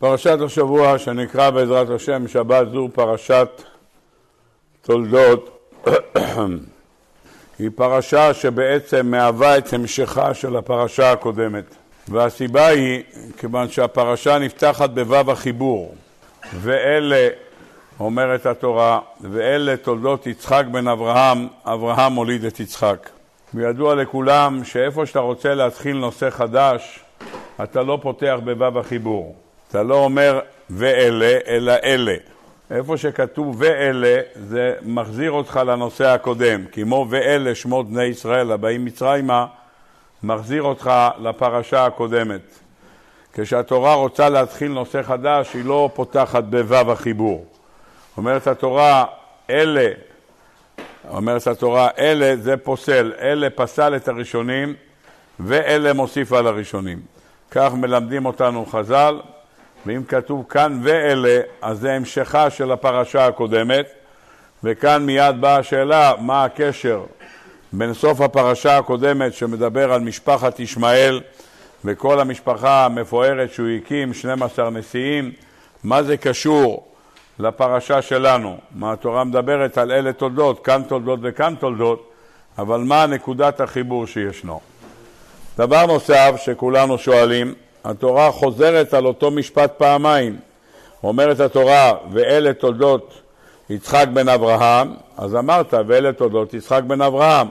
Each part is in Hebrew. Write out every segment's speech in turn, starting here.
פרשת השבוע שנקרא בעזרת השם שבת זו פרשת תולדות היא פרשה שבעצם מהווה את המשכה של הפרשה הקודמת והסיבה היא כיוון שהפרשה נפתחת בו"ב החיבור ואלה, אומרת התורה, ואלה תולדות יצחק בן אברהם, אברהם הוליד את יצחק. וידוע לכולם שאיפה שאתה רוצה להתחיל נושא חדש, אתה לא פותח בו"ב החיבור. אתה לא אומר ואלה, אלא אלה. איפה שכתוב ואלה, זה מחזיר אותך לנושא הקודם. כמו ואלה שמות בני ישראל הבאים מצרימה, מחזיר אותך לפרשה הקודמת. כשהתורה רוצה להתחיל נושא חדש, היא לא פותחת בו"ב החיבור. אומרת התורה, אלה, אומרת התורה, אלה זה פוסל, אלה פסל את הראשונים ואלה מוסיף על הראשונים. כך מלמדים אותנו חז"ל, ואם כתוב כאן ואלה, אז זה המשכה של הפרשה הקודמת, וכאן מיד באה השאלה מה הקשר בין סוף הפרשה הקודמת שמדבר על משפחת ישמעאל וכל המשפחה המפוארת שהוא הקים, 12 נשיאים, מה זה קשור לפרשה שלנו? מה התורה מדברת על אלה תולדות, כאן תולדות וכאן תולדות, אבל מה נקודת החיבור שישנו? דבר נוסף שכולנו שואלים, התורה חוזרת על אותו משפט פעמיים. אומרת התורה, ואלה תולדות יצחק בן אברהם, אז אמרת, ואלה תולדות יצחק בן אברהם.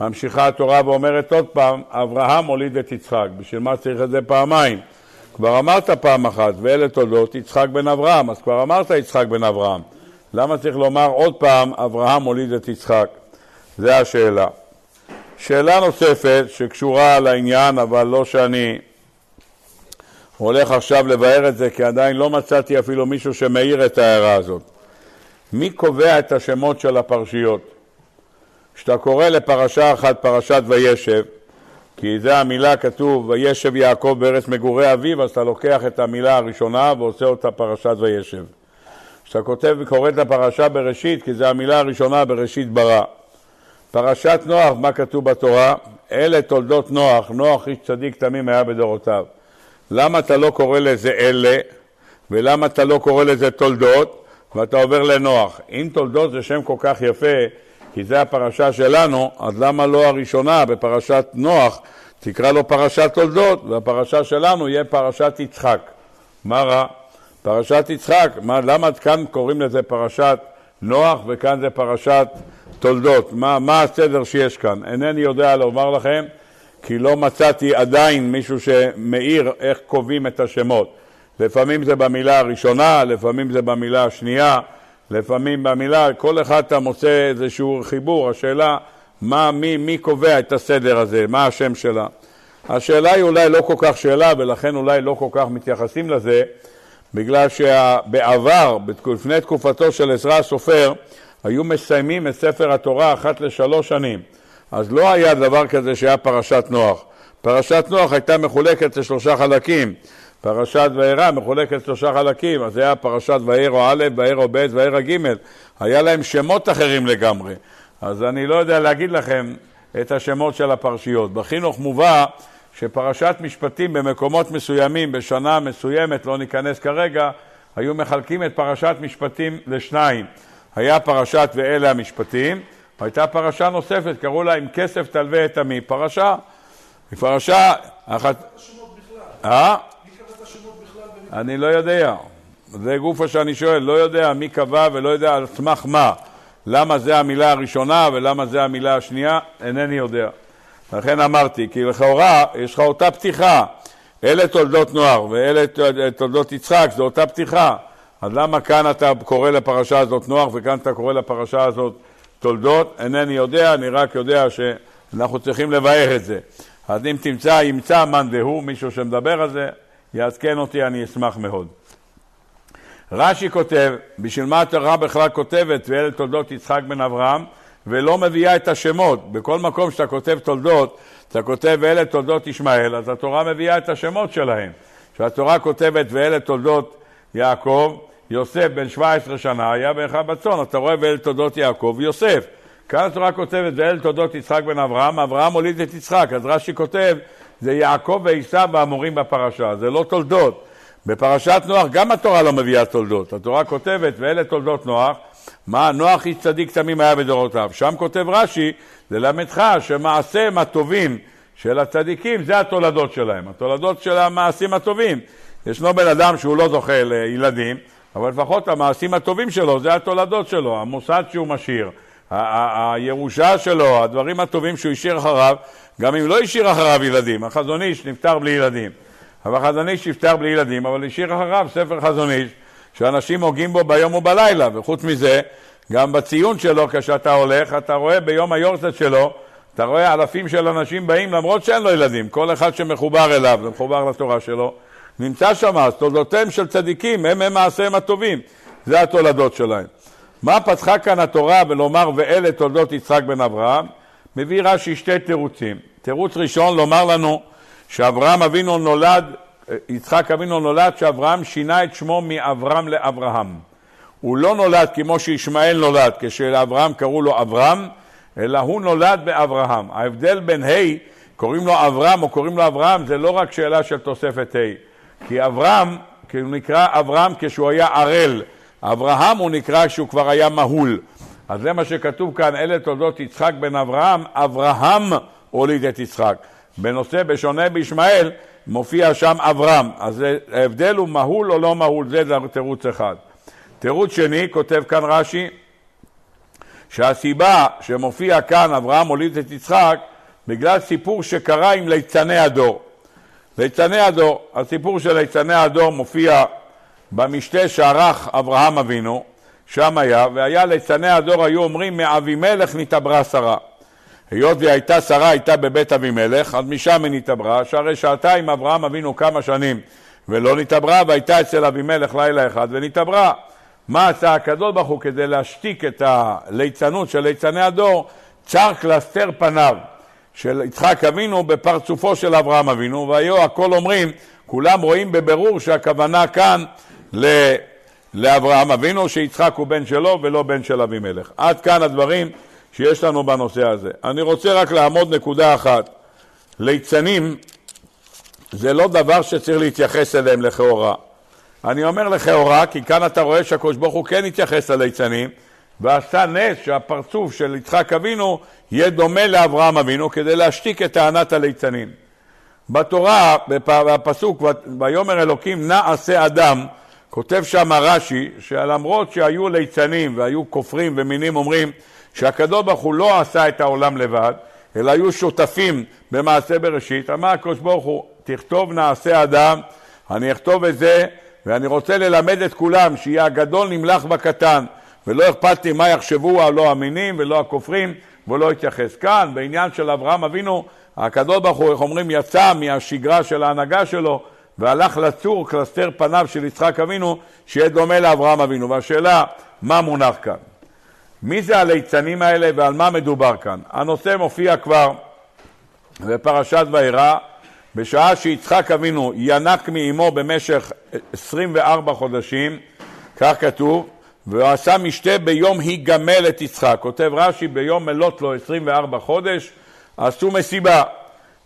ממשיכה התורה ואומרת עוד פעם, אברהם הוליד את יצחק. בשביל מה צריך את זה פעמיים? כבר אמרת פעם אחת, ואלה תולדות יצחק בן אברהם, אז כבר אמרת יצחק בן אברהם. למה צריך לומר עוד פעם, אברהם הוליד את יצחק? זה השאלה. שאלה נוספת שקשורה לעניין, אבל לא שאני הולך עכשיו לבאר את זה, כי עדיין לא מצאתי אפילו מישהו שמאיר את ההערה הזאת. מי קובע את השמות של הפרשיות? כשאתה קורא לפרשה אחת פרשת וישב, כי זה המילה כתוב וישב יעקב בארץ מגורי אביו, אז אתה לוקח את המילה הראשונה ועושה אותה פרשת וישב. כשאתה כותב וקורא את הפרשה בראשית, כי זו המילה הראשונה בראשית ברא. פרשת נוח, מה כתוב בתורה? אלה תולדות נוח, נוח איש צדיק תמים היה בדורותיו. למה אתה לא קורא לזה אלה, ולמה אתה לא קורא לזה תולדות, ואתה עובר לנוח? אם תולדות זה שם כל כך יפה, כי זה הפרשה שלנו, אז למה לא הראשונה בפרשת נוח, תקרא לו פרשת תולדות, והפרשה שלנו יהיה פרשת יצחק. מה רע? פרשת יצחק, מה, למה כאן קוראים לזה פרשת נוח וכאן זה פרשת תולדות? מה, מה הסדר שיש כאן? אינני יודע לומר לכם, כי לא מצאתי עדיין מישהו שמאיר איך קובעים את השמות. לפעמים זה במילה הראשונה, לפעמים זה במילה השנייה, לפעמים במילה, כל אחד אתה מוצא איזשהו חיבור, השאלה מה, מי, מי קובע את הסדר הזה, מה השם שלה. השאלה היא אולי לא כל כך שאלה ולכן אולי לא כל כך מתייחסים לזה, בגלל שבעבר, לפני תקופתו של עזרא הסופר, היו מסיימים את ספר התורה אחת לשלוש שנים. אז לא היה דבר כזה שהיה פרשת נוח. פרשת נוח הייתה מחולקת לשלושה חלקים. פרשת וירא מחולקת לשלושה חלקים, אז היה פרשת וירא א', וירא ב', וירא ג', היה להם שמות אחרים לגמרי. אז אני לא יודע להגיד לכם את השמות של הפרשיות. בחינוך מובא שפרשת משפטים במקומות מסוימים, בשנה מסוימת, לא ניכנס כרגע, היו מחלקים את פרשת משפטים לשניים. היה פרשת ואלה המשפטים, והייתה פרשה נוספת, קראו לה אם כסף תלווה את עמי. פרשה, פרשה אחת... אה? אני לא יודע. זה גופה שאני שואל, לא יודע מי קבע ולא יודע על סמך מה. למה זה המילה הראשונה ולמה זה המילה השנייה, אינני יודע. לכן אמרתי, כי לכאורה יש לך אותה פתיחה. אלה תולדות נוער ואלה תולדות יצחק, זו אותה פתיחה. אז למה כאן אתה קורא לפרשה הזאת נוח וכאן אתה קורא לפרשה הזאת תולדות? אינני יודע, אני רק יודע שאנחנו צריכים לבאר את זה. אז אם תמצא, ימצא מאן דהוא, מישהו שמדבר על זה, יעדכן אותי, אני אשמח מאוד. רש"י כותב, בשביל מה התורה בכלל כותבת ואלה תולדות יצחק בן אברהם, ולא מביאה את השמות. בכל מקום שאתה כותב תולדות, אתה כותב ואלה תולדות ישמעאל, אז התורה מביאה את השמות שלהם. כשהתורה כותבת ואלה תולדות יעקב, יוסף בן 17 שנה היה באחד בצאן, אתה רואה ואלה תולדות יעקב יוסף. כאן התורה כותבת ואלה תולדות יצחק בן אברהם, אברהם הוליד את יצחק, אז רש"י כותב זה יעקב ועשיו והמורים בפרשה, זה לא תולדות. בפרשת נוח גם התורה לא מביאה תולדות, התורה כותבת ואלה תולדות נוח, מה נוח איש צדיק תמים היה בדורותיו. שם כותב רש"י, ללמדך שמעשיהם הטובים של הצדיקים זה התולדות שלהם, התולדות של המעשים הטובים. ישנו בן אדם שהוא לא זוכה לילדים, אבל לפחות המעשים הטובים שלו זה התולדות שלו, המוסד שהוא משאיר, הירושה שלו, הדברים הטובים שהוא השאיר אחריו, גם אם לא השאיר אחריו ילדים, החזון איש נפטר בלי ילדים. אבל החזון איש נפטר בלי ילדים, אבל השאיר אחריו ספר חזון איש, שאנשים הוגים בו ביום ובלילה, וחוץ מזה, גם בציון שלו כשאתה הולך, אתה רואה ביום היורצת שלו, אתה רואה אלפים של אנשים באים למרות שאין לו ילדים, כל אחד שמחובר אליו ומחובר לתורה שלו, נמצא שם, אז תולדותיהם של צדיקים הם הם מעשיהם הטובים, זה התולדות שלהם. מה פתחה כאן התורה ולומר ואלה תולדות יצחק בן אברהם? מביא רש"י שתי תירוצים. תירוץ ראשון לומר לנו שאברהם אבינו נולד, יצחק אבינו נולד שאברהם שינה את שמו מאברהם לאברהם. הוא לא נולד כמו שישמעאל נולד, כשלאברהם קראו לו אברהם, אלא הוא נולד באברהם. ההבדל בין ה' קוראים לו אברהם או קוראים לו אברהם זה לא רק שאלה של תוספת ה', כי אברהם, כי הוא נקרא אברהם כשהוא היה ערל, אברהם הוא נקרא כשהוא כבר היה מהול. אז זה מה שכתוב כאן, אלה תולדות יצחק בן אברהם, אברהם הוליד את יצחק. בנושא, בשונה בישמעאל, מופיע שם אברהם. אז ההבדל הוא מהול או לא מהול, זה תירוץ אחד. תירוץ שני, כותב כאן רש"י, שהסיבה שמופיע כאן אברהם הוליד את יצחק, בגלל סיפור שקרה עם ליצני הדור. ליצני הדור, הסיפור של ליצני הדור מופיע במשתה שערך אברהם אבינו, שם היה, והיה ליצני הדור היו אומרים מאבימלך נתעברה שרה. היות והייתה שרה הייתה בבית אבימלך, אז משם היא נתעברה, שהרי שעתה עם אברהם אבינו כמה שנים ולא נתעברה, והייתה אצל אבימלך לילה אחד ונתעברה. מה עשה הקדוש ברוך הוא כדי להשתיק את הליצנות של ליצני הדור? צר קלסתר פניו של יצחק אבינו בפרצופו של אברהם אבינו, והיו הכל אומרים, כולם רואים בבירור שהכוונה כאן ל... לאברהם אבינו, שיצחק הוא בן שלו ולא בן של אבימלך. עד כאן הדברים שיש לנו בנושא הזה. אני רוצה רק לעמוד נקודה אחת. ליצנים זה לא דבר שצריך להתייחס אליהם לכאורה. אני אומר לכאורה, כי כאן אתה רואה שהקדוש ברוך הוא כן התייחס לליצנים, ועשה נס שהפרצוף של יצחק אבינו יהיה דומה לאברהם אבינו כדי להשתיק את טענת הליצנים. בתורה, בפסוק, ויאמר אלוקים נא עשה אדם, כותב שם רש"י, שלמרות שהיו ליצנים והיו כופרים ומינים אומרים שהקדוש ברוך הוא לא עשה את העולם לבד, אלא היו שותפים במעשה בראשית, אמר הקדוש ברוך הוא, תכתוב נעשה אדם, אני אכתוב את זה ואני רוצה ללמד את כולם שיהיה הגדול נמלך בקטן ולא אכפת לי מה יחשבו הלא אמינים ולא הכופרים ולא יתייחס. כאן בעניין של אברהם אבינו הקדוש ברוך הוא, איך אומרים, יצא מהשגרה של ההנהגה שלו והלך לצור קלסתר פניו של יצחק אבינו שיהיה דומה לאברהם אבינו. והשאלה, מה מונח כאן? מי זה הליצנים האלה ועל מה מדובר כאן? הנושא מופיע כבר בפרשת וירא בשעה שיצחק אבינו ינק מאמו במשך 24 חודשים, כך כתוב, והוא עשה משתה ביום היגמל את יצחק. כותב רש"י, ביום מלאת לו 24 חודש, עשו מסיבה.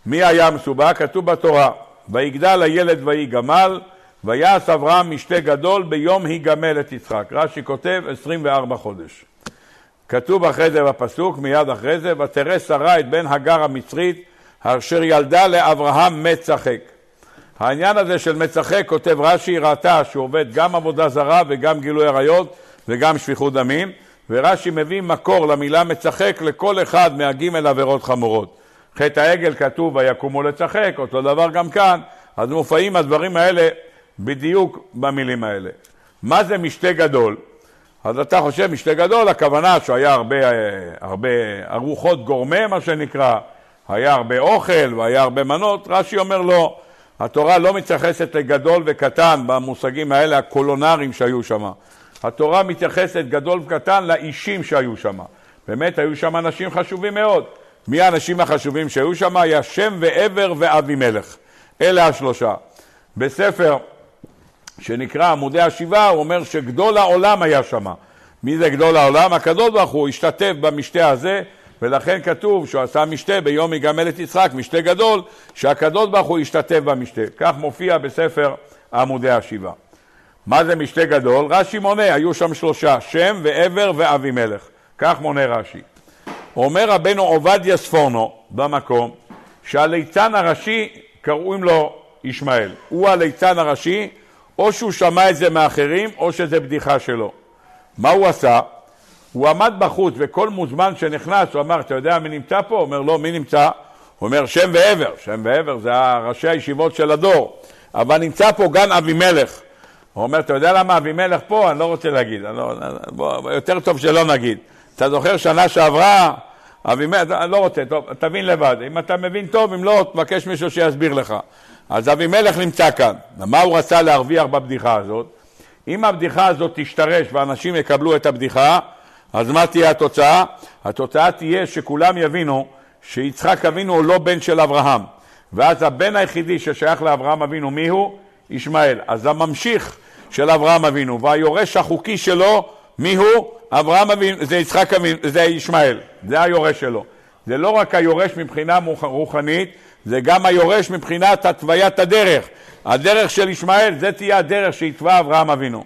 מי היה מסובה? כתוב בתורה, ויגדל הילד ויגמל, ויעש אברהם משתה גדול ביום היגמל את יצחק. רש"י כותב 24 חודש. כתוב אחרי זה בפסוק, מיד אחרי זה, ותראה שרה את בן הגר המצרית, אשר ילדה לאברהם מצחק. העניין הזה של מצחק, כותב רש"י, ראתה שהוא עובד גם עבודה זרה וגם גילוי עריות וגם שפיכות דמים, ורש"י מביא מקור למילה מצחק לכל אחד מהגימל עבירות חמורות. חטא העגל כתוב ויקומו לצחק, אותו דבר גם כאן, אז מופעים הדברים האלה בדיוק במילים האלה. מה זה משתה גדול? אז אתה חושב משתה גדול, הכוונה שהיה הרבה, הרבה ארוחות גורמה, מה שנקרא, היה הרבה אוכל והיה הרבה מנות, רש"י אומר לא, התורה לא מתייחסת לגדול וקטן במושגים האלה הקולונריים שהיו שם. התורה מתייחסת גדול וקטן לאישים שהיו שם. באמת היו שם אנשים חשובים מאוד. מי האנשים החשובים שהיו שם? היה שם ועבר ואבימלך. אלה השלושה. בספר שנקרא עמודי השבעה הוא אומר שגדול העולם היה שם. מי זה גדול העולם? הקדוש ברוך הוא השתתף במשתה הזה ולכן כתוב שהוא עשה משתה ביום יגמל את יצחק, משתה גדול, שהקדוש ברוך הוא השתתף במשתה. כך מופיע בספר עמודי השבעה. מה זה משתה גדול? רש"י מונה, היו שם שלושה, שם ועבר ואבימלך. כך מונה רש"י. אומר רבנו עובדיה ספורנו במקום שהליצן הראשי קוראים לו ישמעאל. הוא הליצן הראשי, או שהוא שמע את זה מאחרים או שזה בדיחה שלו. מה הוא עשה? הוא עמד בחוץ וכל מוזמן שנכנס הוא אמר, אתה יודע מי נמצא פה? הוא אומר, לא, מי נמצא? הוא אומר, שם ועבר. שם ועבר זה ראשי הישיבות של הדור. אבל נמצא פה גן אבימלך. הוא אומר, אתה יודע למה אבימלך פה? אני לא רוצה להגיד. לא, בוא, יותר טוב שלא נגיד. אתה זוכר שנה שעברה, אבימלך, אני לא רוצה, טוב, תבין לבד. אם אתה מבין טוב, אם לא, תבקש מישהו שיסביר לך. אז אבימלך נמצא כאן. מה הוא רצה להרוויח בבדיחה הזאת? אם הבדיחה הזאת תשתרש ואנשים יקבלו את הבדיחה, אז מה תהיה התוצאה? התוצאה תהיה שכולם יבינו שיצחק אבינו הוא לא בן של אברהם. ואז הבן היחידי ששייך לאברהם אבינו, מי הוא? ישמעאל. אז הממשיך של אברהם אבינו והיורש החוקי שלו, מי הוא? אברהם אבינו, זה יצחק אבינו, זה ישמעאל, זה היורש שלו. זה לא רק היורש מבחינה רוחנית, זה גם היורש מבחינת התוויית הדרך. הדרך של ישמעאל, זה תהיה הדרך שהתווה אברהם אבינו.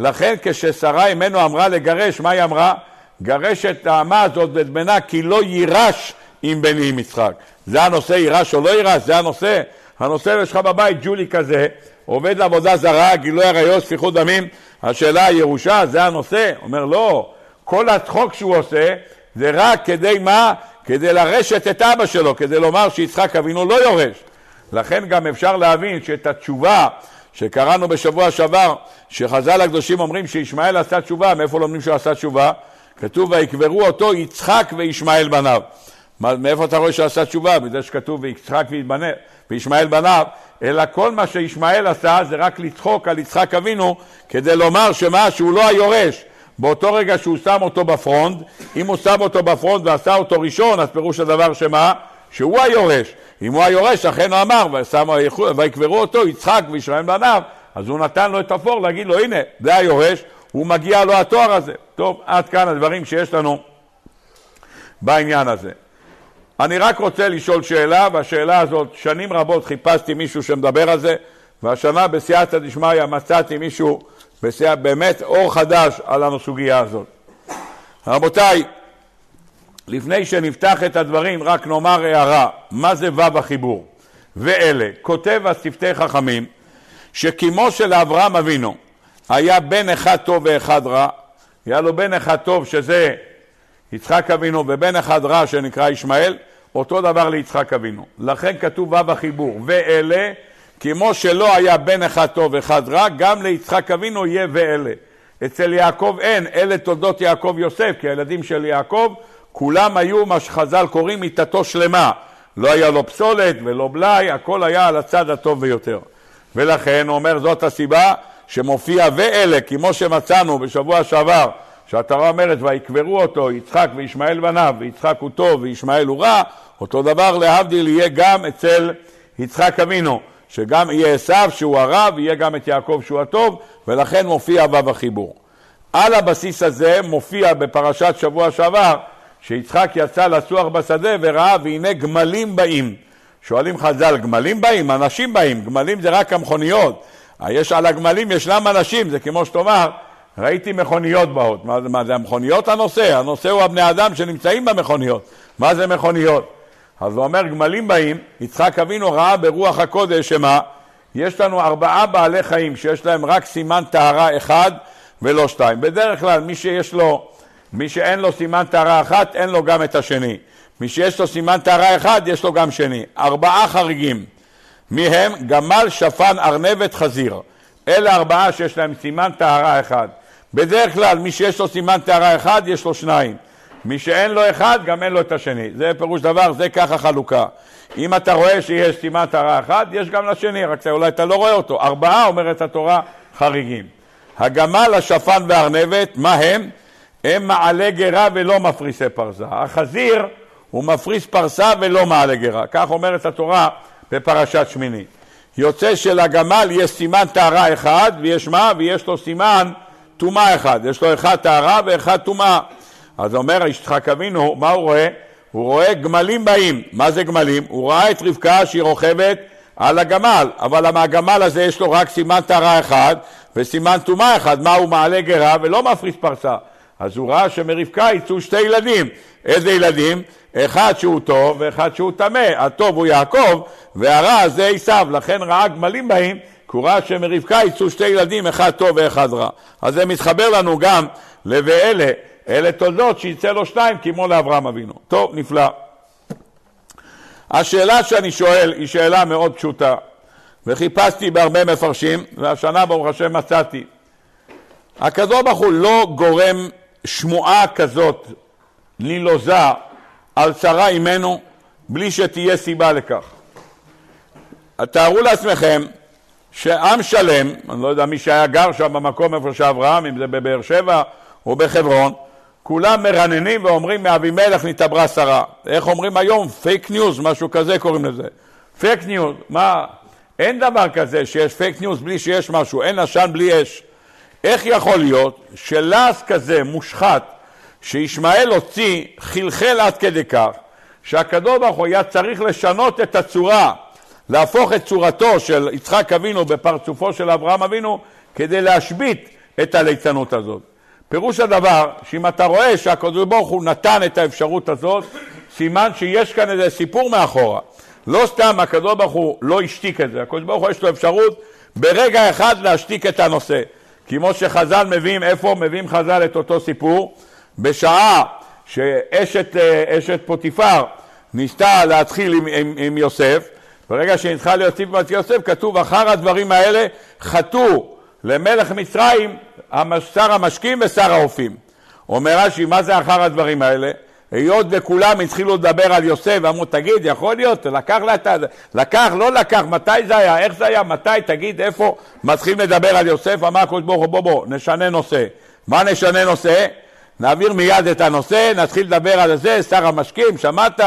לכן כששרה אמנו אמרה לגרש, מה היא אמרה? גרש את האמה הזאת ואת בנה כי לא יירש עם בני עם יצחק. זה הנושא, יירש או לא יירש, זה הנושא. הנושא יש לך בבית ג'ולי כזה, עובד לעבודה זרה, גילוי עריות, שפיכות דמים, השאלה הירושה, זה הנושא? אומר לא, כל הצחוק שהוא עושה זה רק כדי מה? כדי לרשת את אבא שלו, כדי לומר שיצחק אבינו לא יורש. לכן גם אפשר להבין שאת התשובה שקראנו בשבוע שעבר, שחז"ל הקדושים אומרים שישמעאל עשה תשובה, מאיפה לומדים שהוא עשה תשובה? כתוב ויקברו אותו יצחק וישמעאל בניו. מאיפה אתה רואה שעשה תשובה? בזה שכתוב ויצחק וישמעאל בניו, אלא כל מה שישמעאל עשה זה רק לצחוק על יצחק אבינו כדי לומר שמה? שהוא לא היורש. באותו רגע שהוא שם אותו בפרונט, אם הוא שם אותו בפרונט ועשה אותו ראשון, אז פירוש הדבר שמה? שהוא היורש. אם הוא היורש, אכן הוא אמר, ויקברו אותו יצחק וישמעאל בניו, אז הוא נתן לו את הפור להגיד לו, הנה, זה היורש, הוא מגיע לו התואר הזה. טוב, עד כאן הדברים שיש לנו בעניין הזה. אני רק רוצה לשאול שאלה, והשאלה הזאת, שנים רבות חיפשתי מישהו שמדבר על זה, והשנה בסייעתא דשמיא מצאתי מישהו, בסייע, באמת אור חדש על הסוגיה הזאת. רבותיי, לפני שנפתח את הדברים, רק נאמר הערה, מה זה ו' החיבור? ואלה, כותב השפתי חכמים, שכמו שלאברהם אבינו היה בן אחד טוב ואחד רע, היה לו בן אחד טוב שזה יצחק אבינו ובן אחד רע שנקרא ישמעאל, אותו דבר ליצחק אבינו. לכן כתוב ו' החיבור, ואלה, כמו שלא היה בן אחד טוב ואחד רע, גם ליצחק אבינו יהיה ואלה. אצל יעקב אין, אלה תולדות יעקב יוסף, כי הילדים של יעקב כולם היו מה שחז"ל קוראים מיתתו שלמה. לא היה לו פסולת ולא בלאי, הכל היה על הצד הטוב ביותר. ולכן הוא אומר זאת הסיבה שמופיע ואלה, כמו שמצאנו בשבוע שעבר, שהתורה אומרת ויקברו אותו יצחק וישמעאל בניו, ויצחק הוא טוב וישמעאל הוא רע, אותו דבר להבדיל יהיה גם אצל יצחק אבינו, שגם יהיה עשיו שהוא הרע ויהיה גם את יעקב שהוא הטוב, ולכן מופיע וו החיבור. על הבסיס הזה מופיע בפרשת שבוע שעבר שיצחק יצא לסוח בשדה וראה והנה גמלים באים. שואלים חז"ל, גמלים באים? אנשים באים. גמלים זה רק המכוניות. יש על הגמלים ישנם אנשים, זה כמו שתאמר, ראיתי מכוניות באות. מה, מה זה המכוניות הנושא? הנושא הוא הבני אדם שנמצאים במכוניות. מה זה מכוניות? אז הוא אומר, גמלים באים, יצחק אבינו ראה ברוח הקודש שמה? יש לנו ארבעה בעלי חיים שיש להם רק סימן טהרה אחד ולא שתיים. בדרך כלל מי שיש לו מי שאין לו סימן טהרה אחת, אין לו גם את השני. מי שיש לו סימן טהרה אחד, יש לו גם שני. ארבעה חריגים. מי הם? גמל, שפן, ארנבת, חזיר. אלה ארבעה שיש להם סימן טהרה אחד. בדרך כלל, מי שיש לו סימן טהרה אחד, יש לו שניים. מי שאין לו אחד, גם אין לו את השני. זה פירוש דבר, זה ככה חלוקה. אם אתה רואה שיש סימן טהרה אחד, יש גם לשני, רק אולי אתה לא רואה אותו. ארבעה, אומרת התורה, חריגים. הגמל, השפן והארנבת, מה הם? הם מעלה גרה ולא מפריסי פרסה. החזיר הוא מפריס פרסה ולא מעלה גרה. כך אומרת התורה בפרשת שמיני. יוצא שלגמל יש סימן טהרה אחד, ויש מה? ויש לו סימן טומאה אחד. יש לו אחד טהרה ואחד טומאה. אז אומר יצחק אבינו, מה הוא רואה? הוא רואה גמלים באים. מה זה גמלים? הוא ראה את רבקה שהיא רוכבת על הגמל, אבל הגמל הזה יש לו רק סימן טהרה אחד וסימן טומאה אחד, מה הוא מעלה גרה ולא מפריס פרסה. אז הוא ראה שמרבקה יצאו שתי ילדים. איזה ילדים? אחד שהוא טוב ואחד שהוא טמא. הטוב הוא יעקב והרע זה עשיו. לכן ראה גמלים באים, כי הוא ראה שמרבקה יצאו שתי ילדים, אחד טוב ואחד רע. אז זה מתחבר לנו גם ל"ואלה", אלה תולדות שיצא לו שניים כמו לאברהם אבינו. טוב, נפלא. השאלה שאני שואל היא שאלה מאוד פשוטה, וחיפשתי בהרבה מפרשים, והשנה ברוך השם מצאתי. הקדוש ברוך הוא לא גורם שמועה כזאת נלוזה על צרה עמנו בלי שתהיה סיבה לכך. תארו לעצמכם שעם שלם, אני לא יודע מי שהיה גר שם במקום איפה שאברהם, אם זה בבאר שבע או בחברון, כולם מרננים ואומרים מאבימלך נתעברה שרה. איך אומרים היום? fake news, משהו כזה קוראים לזה. fake news, מה? אין דבר כזה שיש fake news בלי שיש משהו, אין עשן בלי אש. איך יכול להיות שלעם כזה מושחת שישמעאל הוציא חלחל עד כדי כך שהקדוש ברוך הוא היה צריך לשנות את הצורה, להפוך את צורתו של יצחק אבינו בפרצופו של אברהם אבינו כדי להשבית את הליצנות הזאת. פירוש הדבר שאם אתה רואה שהקדוש ברוך הוא נתן את האפשרות הזאת, סימן שיש כאן איזה סיפור מאחורה. לא סתם הקדוש ברוך הוא לא השתיק את זה, הקדוש ברוך הוא יש לו אפשרות ברגע אחד להשתיק את הנושא. כמו שחז"ל מביאים, איפה מביאים חז"ל את אותו סיפור? בשעה שאשת פוטיפר ניסתה להתחיל עם, עם, עם יוסף, ברגע שנתחיל להוסיף את יוסף, כתוב אחר הדברים האלה חטאו למלך מצרים שר המשקים ושר האופים. אומר רש"י, מה זה אחר הדברים האלה? היות וכולם התחילו לדבר על יוסף ואמרו, תגיד, יכול להיות, לקח ה... לקח, לא לקח, מתי זה היה, איך זה היה, מתי, תגיד, איפה מתחילים לדבר על יוסף? אמר הקדוש ברוך הוא, בוא בוא, נשנה נושא. מה נשנה נושא? נעביר מיד את הנושא, נתחיל לדבר על זה, שר המשקים, שמעת?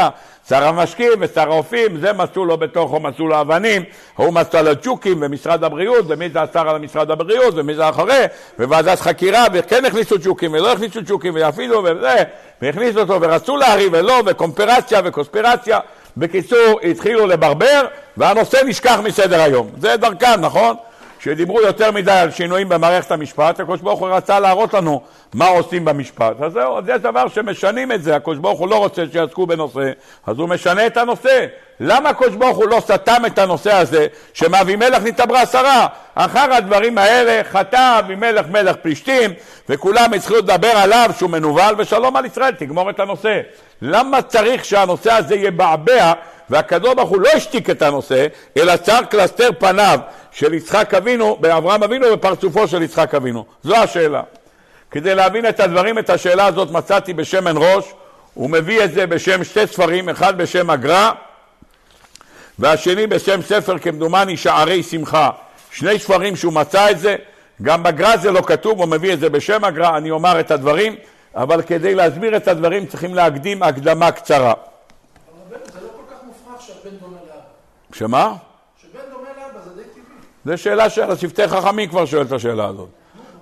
שר המשקים ושר האופים, זה מצאו לו בתוכו, מצאו לו אבנים, הוא מצא לו במשרד הבריאות, ומי זה השר על משרד הבריאות, ומי זה אחרי, וועדת חקירה, וכן הכניסו ג'וקים ולא הכניסו ג'וקים, ואפילו וזה, והכניסו אותו, ורצו להריב ולא, וקומפרציה וקוספירציה. בקיצור, התחילו לברבר, והנושא נשכח מסדר היום. זה דרכם, נכון? שדיברו יותר מדי על שינויים במערכת המשפט, הקדוש ברוך הוא רצה להראות לנו מה עושים במשפט. אז זהו, זה דבר שמשנים את זה, הקדוש ברוך הוא לא רוצה שיעסקו בנושא, אז הוא משנה את הנושא. למה הקדוש ברוך הוא לא סתם את הנושא הזה, שמאבימלך נתעברה שרה? אחר הדברים האלה חטא אבימלך מלך פלישתים, וכולם התחילו לדבר עליו שהוא מנוול, ושלום על ישראל, תגמור את הנושא. למה צריך שהנושא הזה יבעבע, והקדוש ברוך הוא לא השתיק את הנושא, אלא צר קלסתר פניו של יצחק אבינו, באברהם אבינו בפרצופו של יצחק אבינו. זו השאלה. כדי להבין את הדברים, את השאלה הזאת מצאתי בשמן ראש, הוא מביא את זה בשם שתי ספרים, אחד בשם הגר"א והשני בשם ספר כמדומני שערי שמחה. שני ספרים שהוא מצא את זה, גם בגר"א זה לא כתוב, הוא מביא את זה בשם הגר"א, אני אומר את הדברים, אבל כדי להסביר את הדברים צריכים להקדים הקדמה קצרה. אבל זה לא כל כך מופרך שהבן דומה לאבא. שמה? זה שאלה של השפתי חכמים כבר שואל את השאלה הזאת.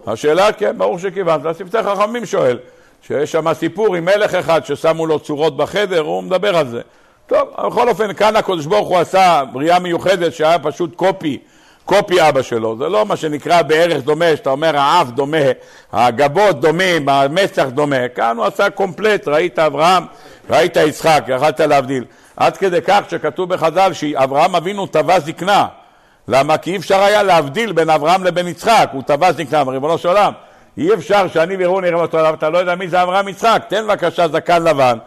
השאלה, כן, ברור שכיוונת, השפתי חכמים שואל, שיש שם סיפור עם מלך אחד ששמו לו צורות בחדר, הוא מדבר על זה. טוב, בכל אופן, כאן הקדוש ברוך הוא עשה בריאה מיוחדת שהיה פשוט קופי, קופי אבא שלו. זה לא מה שנקרא בערך דומה, שאתה אומר האף דומה, הגבות דומים, המצח דומה. כאן הוא עשה קומפלט, ראית אברהם, ראית יצחק, יכלת להבדיל. עד כדי כך שכתוב בחז"ל שאברהם אבינו טבע זקנה. למה? כי אי אפשר היה להבדיל בין אברהם לבין יצחק, הוא טבע זקנה, ריבונו של עולם. אי אפשר שאני ויראו נראה אותו עליו, אתה לא יודע מי זה אברהם יצחק, תן בבקשה זקן לבן.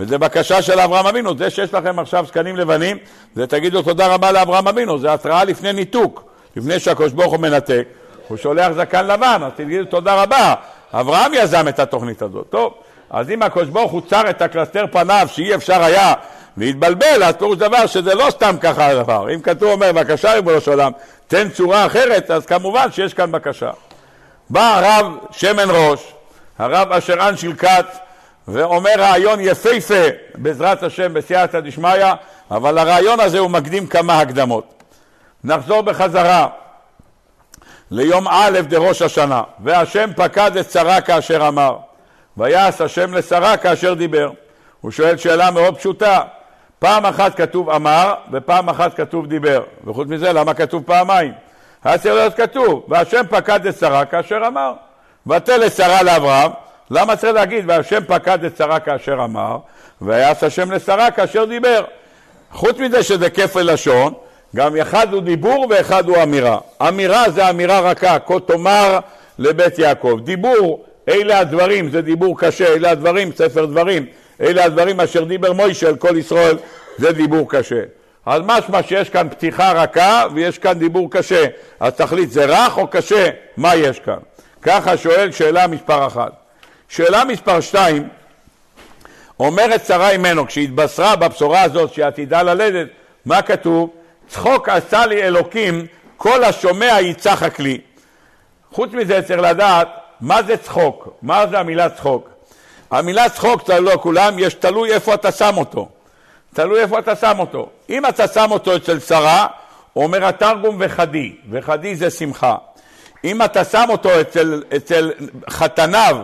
וזה בקשה של אברהם אבינו, זה שיש לכם עכשיו זקנים לבנים, זה תגידו תודה רבה לאברהם אבינו, זה התראה לפני ניתוק, לפני שהקדוש ברוך הוא מנתק, הוא שולח זקן לבן, אז תגידו תודה רבה, אברהם יזם את התוכנית הזאת. טוב, אז אם הקדוש ברוך הוא צר את הקלסתר פניו שאי אפשר היה להתבלבל, אז פירוש דבר שזה לא סתם ככה הדבר. אם כתוב אומר, בבקשה ריבונו של עולם, תן צורה אחרת, אז כמובן שיש כאן בקשה. בא הרב שמן ראש, הרב אשר אנשיל כת, ואומר רעיון יפהפה, בעזרת השם, בסייעתא דשמיא, אבל הרעיון הזה הוא מקדים כמה הקדמות. נחזור בחזרה ליום א' דראש השנה, והשם פקד את שרה כאשר אמר, ויעש השם לשרה כאשר דיבר. הוא שואל שאלה מאוד פשוטה, פעם אחת כתוב אמר, ופעם אחת כתוב דיבר. וחוץ מזה, למה כתוב פעמיים? היה צריך להיות כתוב, והשם פקד את שרה כאשר אמר. ותל את שרה לאברהם, למה צריך להגיד, והשם פקד את שרה כאשר אמר, ויעש השם לשרה כאשר דיבר. חוץ מזה שזה כפל לשון, גם אחד הוא דיבור ואחד הוא אמירה. אמירה זה אמירה רכה, כה תאמר לבית יעקב. דיבור, אלה הדברים, זה דיבור קשה, אלה הדברים, ספר דברים, אלה הדברים אשר דיבר מוישה על כל ישראל, זה דיבור קשה. אז משמע שיש כאן פתיחה רכה ויש כאן דיבור קשה. אז תחליט, זה רך או קשה? מה יש כאן? ככה שואל שאלה מספר אחת. שאלה מספר שתיים, אומרת שרה אימנו, כשהתבשרה בבשורה הזאת שהיא עתידה ללדת, מה כתוב? צחוק עשה לי אלוקים, כל השומע יצחק לי. חוץ מזה צריך לדעת מה זה צחוק, מה זה המילה צחוק. המילה צחוק, תלוי לא כולם, יש תלוי איפה אתה שם אותו. תלוי איפה אתה שם אותו. אם אתה שם אותו אצל שרה, אומר התרגום וחדי, וחדי זה שמחה. אם אתה שם אותו אצל, אצל חתניו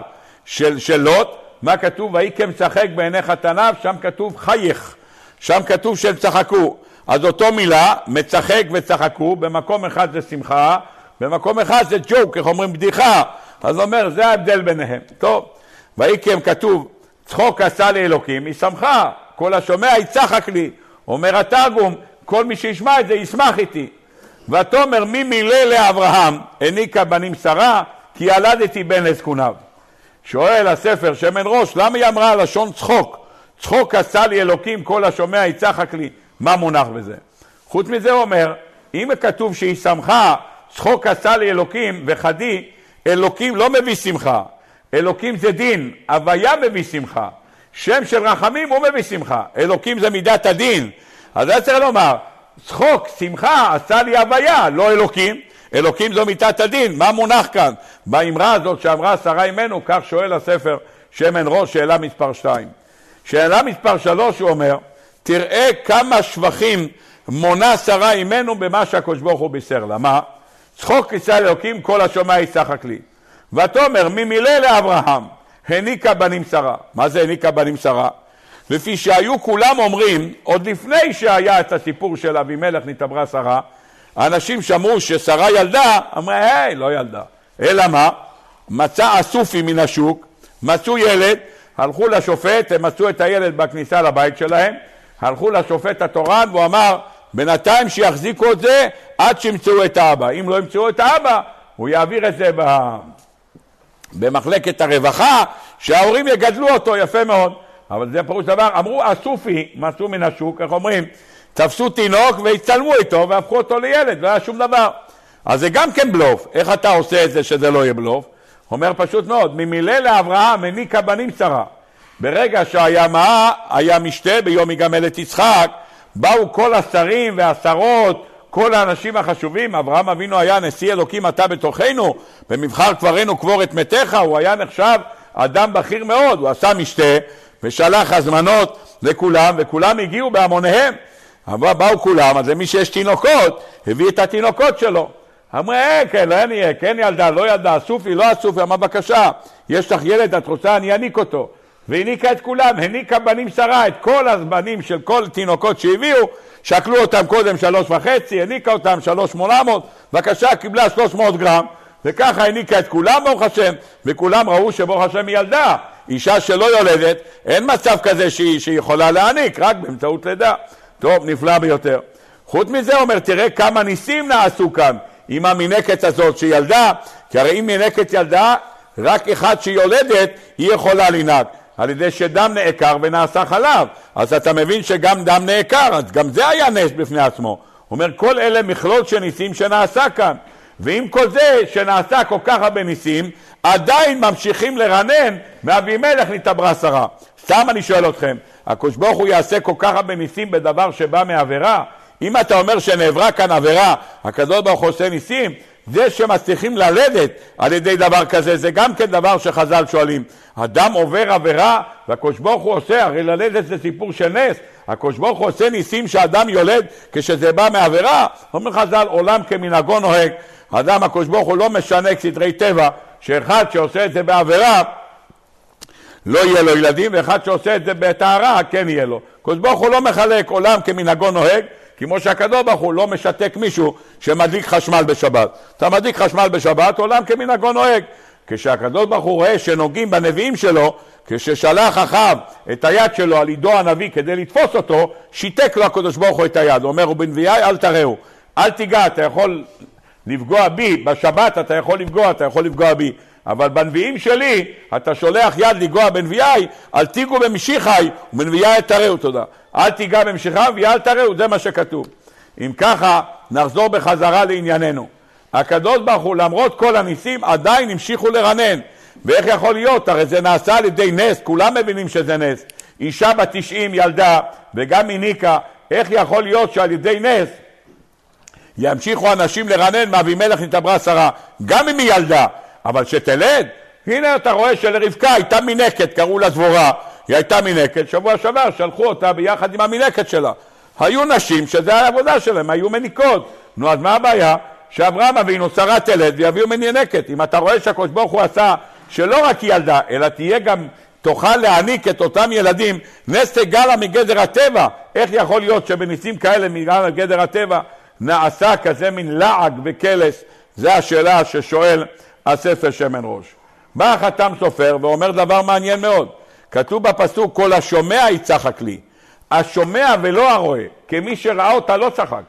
של, של לוט, מה כתוב? ויהי כמשחק בעיני חתניו, שם כתוב חייך, שם כתוב שהם צחקו. אז אותו מילה, מצחק וצחקו, במקום אחד זה שמחה, במקום אחד זה ג'וק, איך אומרים בדיחה, אז אומר, זה ההבדל ביניהם. טוב, ויהי כי כתוב, צחוק עשה לי אלוקים, היא שמחה, כל השומע יצחק לי. אומר התרגום, כל מי שישמע את זה ישמח איתי. ותאמר מי מילא לאברהם, העניקה בנים שרה, כי ילדתי בן לזקוניו. שואל הספר שמן ראש, למה היא אמרה לשון צחוק? צחוק עשה לי אלוקים, כל השומע יצחק לי. מה מונח בזה? חוץ מזה הוא אומר, אם כתוב שהיא שמחה, צחוק עשה לי אלוקים וחדי, אלוקים לא מביא שמחה, אלוקים זה דין, הוויה מביא שמחה. שם של רחמים הוא מביא שמחה, אלוקים זה מידת הדין. אז זה צריך לומר, צחוק, שמחה, עשה לי הוויה, לא אלוקים. אלוקים זו מיתת הדין, מה מונח כאן? באמרה הזאת שאמרה שרה אימנו, כך שואל הספר שמן ראש, שאלה מספר 2. שאלה מספר 3 הוא אומר, תראה כמה שבחים מונה שרה אימנו במה שהקדוש ברוך הוא בישר לה. מה? צחוק כיסא אלוקים כל השומע יצחק לי. ותאמר ממילא לאברהם הניקה בנים שרה. מה זה הניקה בנים שרה? לפי שהיו כולם אומרים, עוד לפני שהיה את הסיפור של אבימלך נתעברה שרה, האנשים שמעו ששרה ילדה, אמרו, היי, לא ילדה. אלא מה? מצא אסופי מן השוק, מצאו ילד, הלכו לשופט, הם מצאו את הילד בכניסה לבית שלהם, הלכו לשופט התורן והוא אמר, בינתיים שיחזיקו את זה עד שימצאו את האבא. אם לא ימצאו את האבא, הוא יעביר את זה. במחלקת הרווחה, שההורים יגדלו אותו יפה מאוד. אבל זה פירוש דבר, אמרו אסופי, מצאו מן השוק, איך אומרים? תפסו תינוק והצטלמו איתו והפכו אותו לילד, לא היה שום דבר. אז זה גם כן בלוף. איך אתה עושה את זה שזה לא יהיה בלוף? אומר פשוט מאוד, ממילא לאברהם הניקה בנים שרה. ברגע שהיה מה, היה משתה ביום יגמל את יצחק, באו כל השרים והשרות, כל האנשים החשובים, אברהם אבינו היה נשיא אלוקים אתה בתוכנו, במבחר קברנו קבור את מתיך, הוא היה נחשב אדם בכיר מאוד, הוא עשה משתה ושלח הזמנות לכולם, וכולם הגיעו בהמוניהם. אבל באו כולם, אז למי שיש תינוקות, הביא את התינוקות שלו. אמרו, אה, כן, לא יהיה, כן ילדה, לא ילדה, אסופי, לא אסופי, אמר, בבקשה, יש לך ילד, את רוצה, אני אעניק אותו. והניקה את כולם, הניקה בנים שרה, את כל הבנים של כל תינוקות שהביאו, שקלו אותם קודם שלוש וחצי, הניקה אותם שלוש שמונה מאות, בבקשה, קיבלה שלוש מאות גרם, וככה הניקה את כולם ברוך השם, וכולם ראו שברוך השם היא ילדה. אישה שלא יולדת, אין מצב כזה שהיא, שהיא יכולה להעניק, רק באמצעות לידה. טוב, נפלא ביותר. חוץ מזה אומר, תראה כמה ניסים נעשו כאן עם המינקת הזאת שילדה, כי הרי אם מינקת ילדה, רק אחד שיולדת, היא יכולה לנהג. על ידי שדם נעקר ונעשה חלב. אז אתה מבין שגם דם נעקר, אז גם זה היה נס בפני עצמו. הוא אומר, כל אלה מכלול של ניסים שנעשה כאן. ועם כל זה שנעשה כל כך הרבה ניסים, עדיין ממשיכים לרנן מאבימלך נתעברה שרה. סתם אני שואל אתכם, הקדוש ברוך הוא יעשה כל כך הרבה ניסים בדבר שבא מעבירה? אם אתה אומר שנעברה כאן עבירה, הקדוש ברוך הוא עושה ניסים, זה שמצליחים ללדת על ידי דבר כזה, זה גם כן דבר שחז"ל שואלים. אדם עובר עבירה והקדוש ברוך הוא עושה, הרי ללדת זה סיפור של נס, הקדוש ברוך הוא עושה ניסים שאדם יולד כשזה בא מעבירה, אומר חז"ל, עולם כמנהגו נוהג. אדם, הקדוש ברוך הוא לא משנה סדרי טבע, שאחד שעושה את זה בעבירה, לא יהיה לו ילדים, ואחד שעושה את זה בטהרה, כן יהיה לו. הקדוש ברוך הוא לא מחלק עולם כמנהגו נוהג, כמו שהקדוש ברוך הוא לא משתק מישהו שמדליק חשמל בשבת. אתה מדליק חשמל בשבת, עולם כמנהגו נוהג. כשהקדוש ברוך הוא רואה שנוגעים בנביאים שלו, כששלח אחאב את היד שלו על עידו הנביא כדי לתפוס אותו, שיתק לו הקדוש ברוך הוא את היד. הוא אומר, ובנביאי אל תראו, אל תיגע, אתה יכול לפגוע בי, בשבת אתה יכול לפגוע, אתה יכול לפגוע בי. אבל בנביאים שלי, אתה שולח יד לגוע בנביאי, אל תיגעו במשיחי, ובנביאי תראו, תודה. אל תיגע במשיחי ואל תראו, זה מה שכתוב. אם ככה, נחזור בחזרה לענייננו. הקדוש ברוך הוא, למרות כל הניסים, עדיין המשיכו לרנן. ואיך יכול להיות? הרי זה נעשה על ידי נס, כולם מבינים שזה נס. אישה בת 90 ילדה, וגם הניקה, איך יכול להיות שעל ידי נס ימשיכו אנשים לרנן מאבימלך נתעברה שרה, גם אם היא ילדה, אבל שתלד? הנה אתה רואה שלרבקה הייתה מינקת, קראו לה דבורה, היא הייתה מינקת, שבוע שעבר שלחו אותה ביחד עם המינקת שלה. היו נשים שזה העבודה שלהם, היו מניקות. נו, אז מה הבעיה? שאברהם אבינו שרה תלד ויביאו מנינקת. אם אתה רואה שהקדוש ברוך הוא עשה שלא רק ילדה, אלא תהיה גם, תוכל להעניק את אותם ילדים נס תגלה מגדר הטבע. איך יכול להיות שבניסים כאלה מגדר הטבע נעשה כזה מין לעג וקלס? זו השאלה ששואל הספר שמן ראש. בא החתם סופר ואומר דבר מעניין מאוד. כתוב בפסוק כל השומע יצחק לי. השומע ולא הרואה, כמי שראה אותה לא צחק.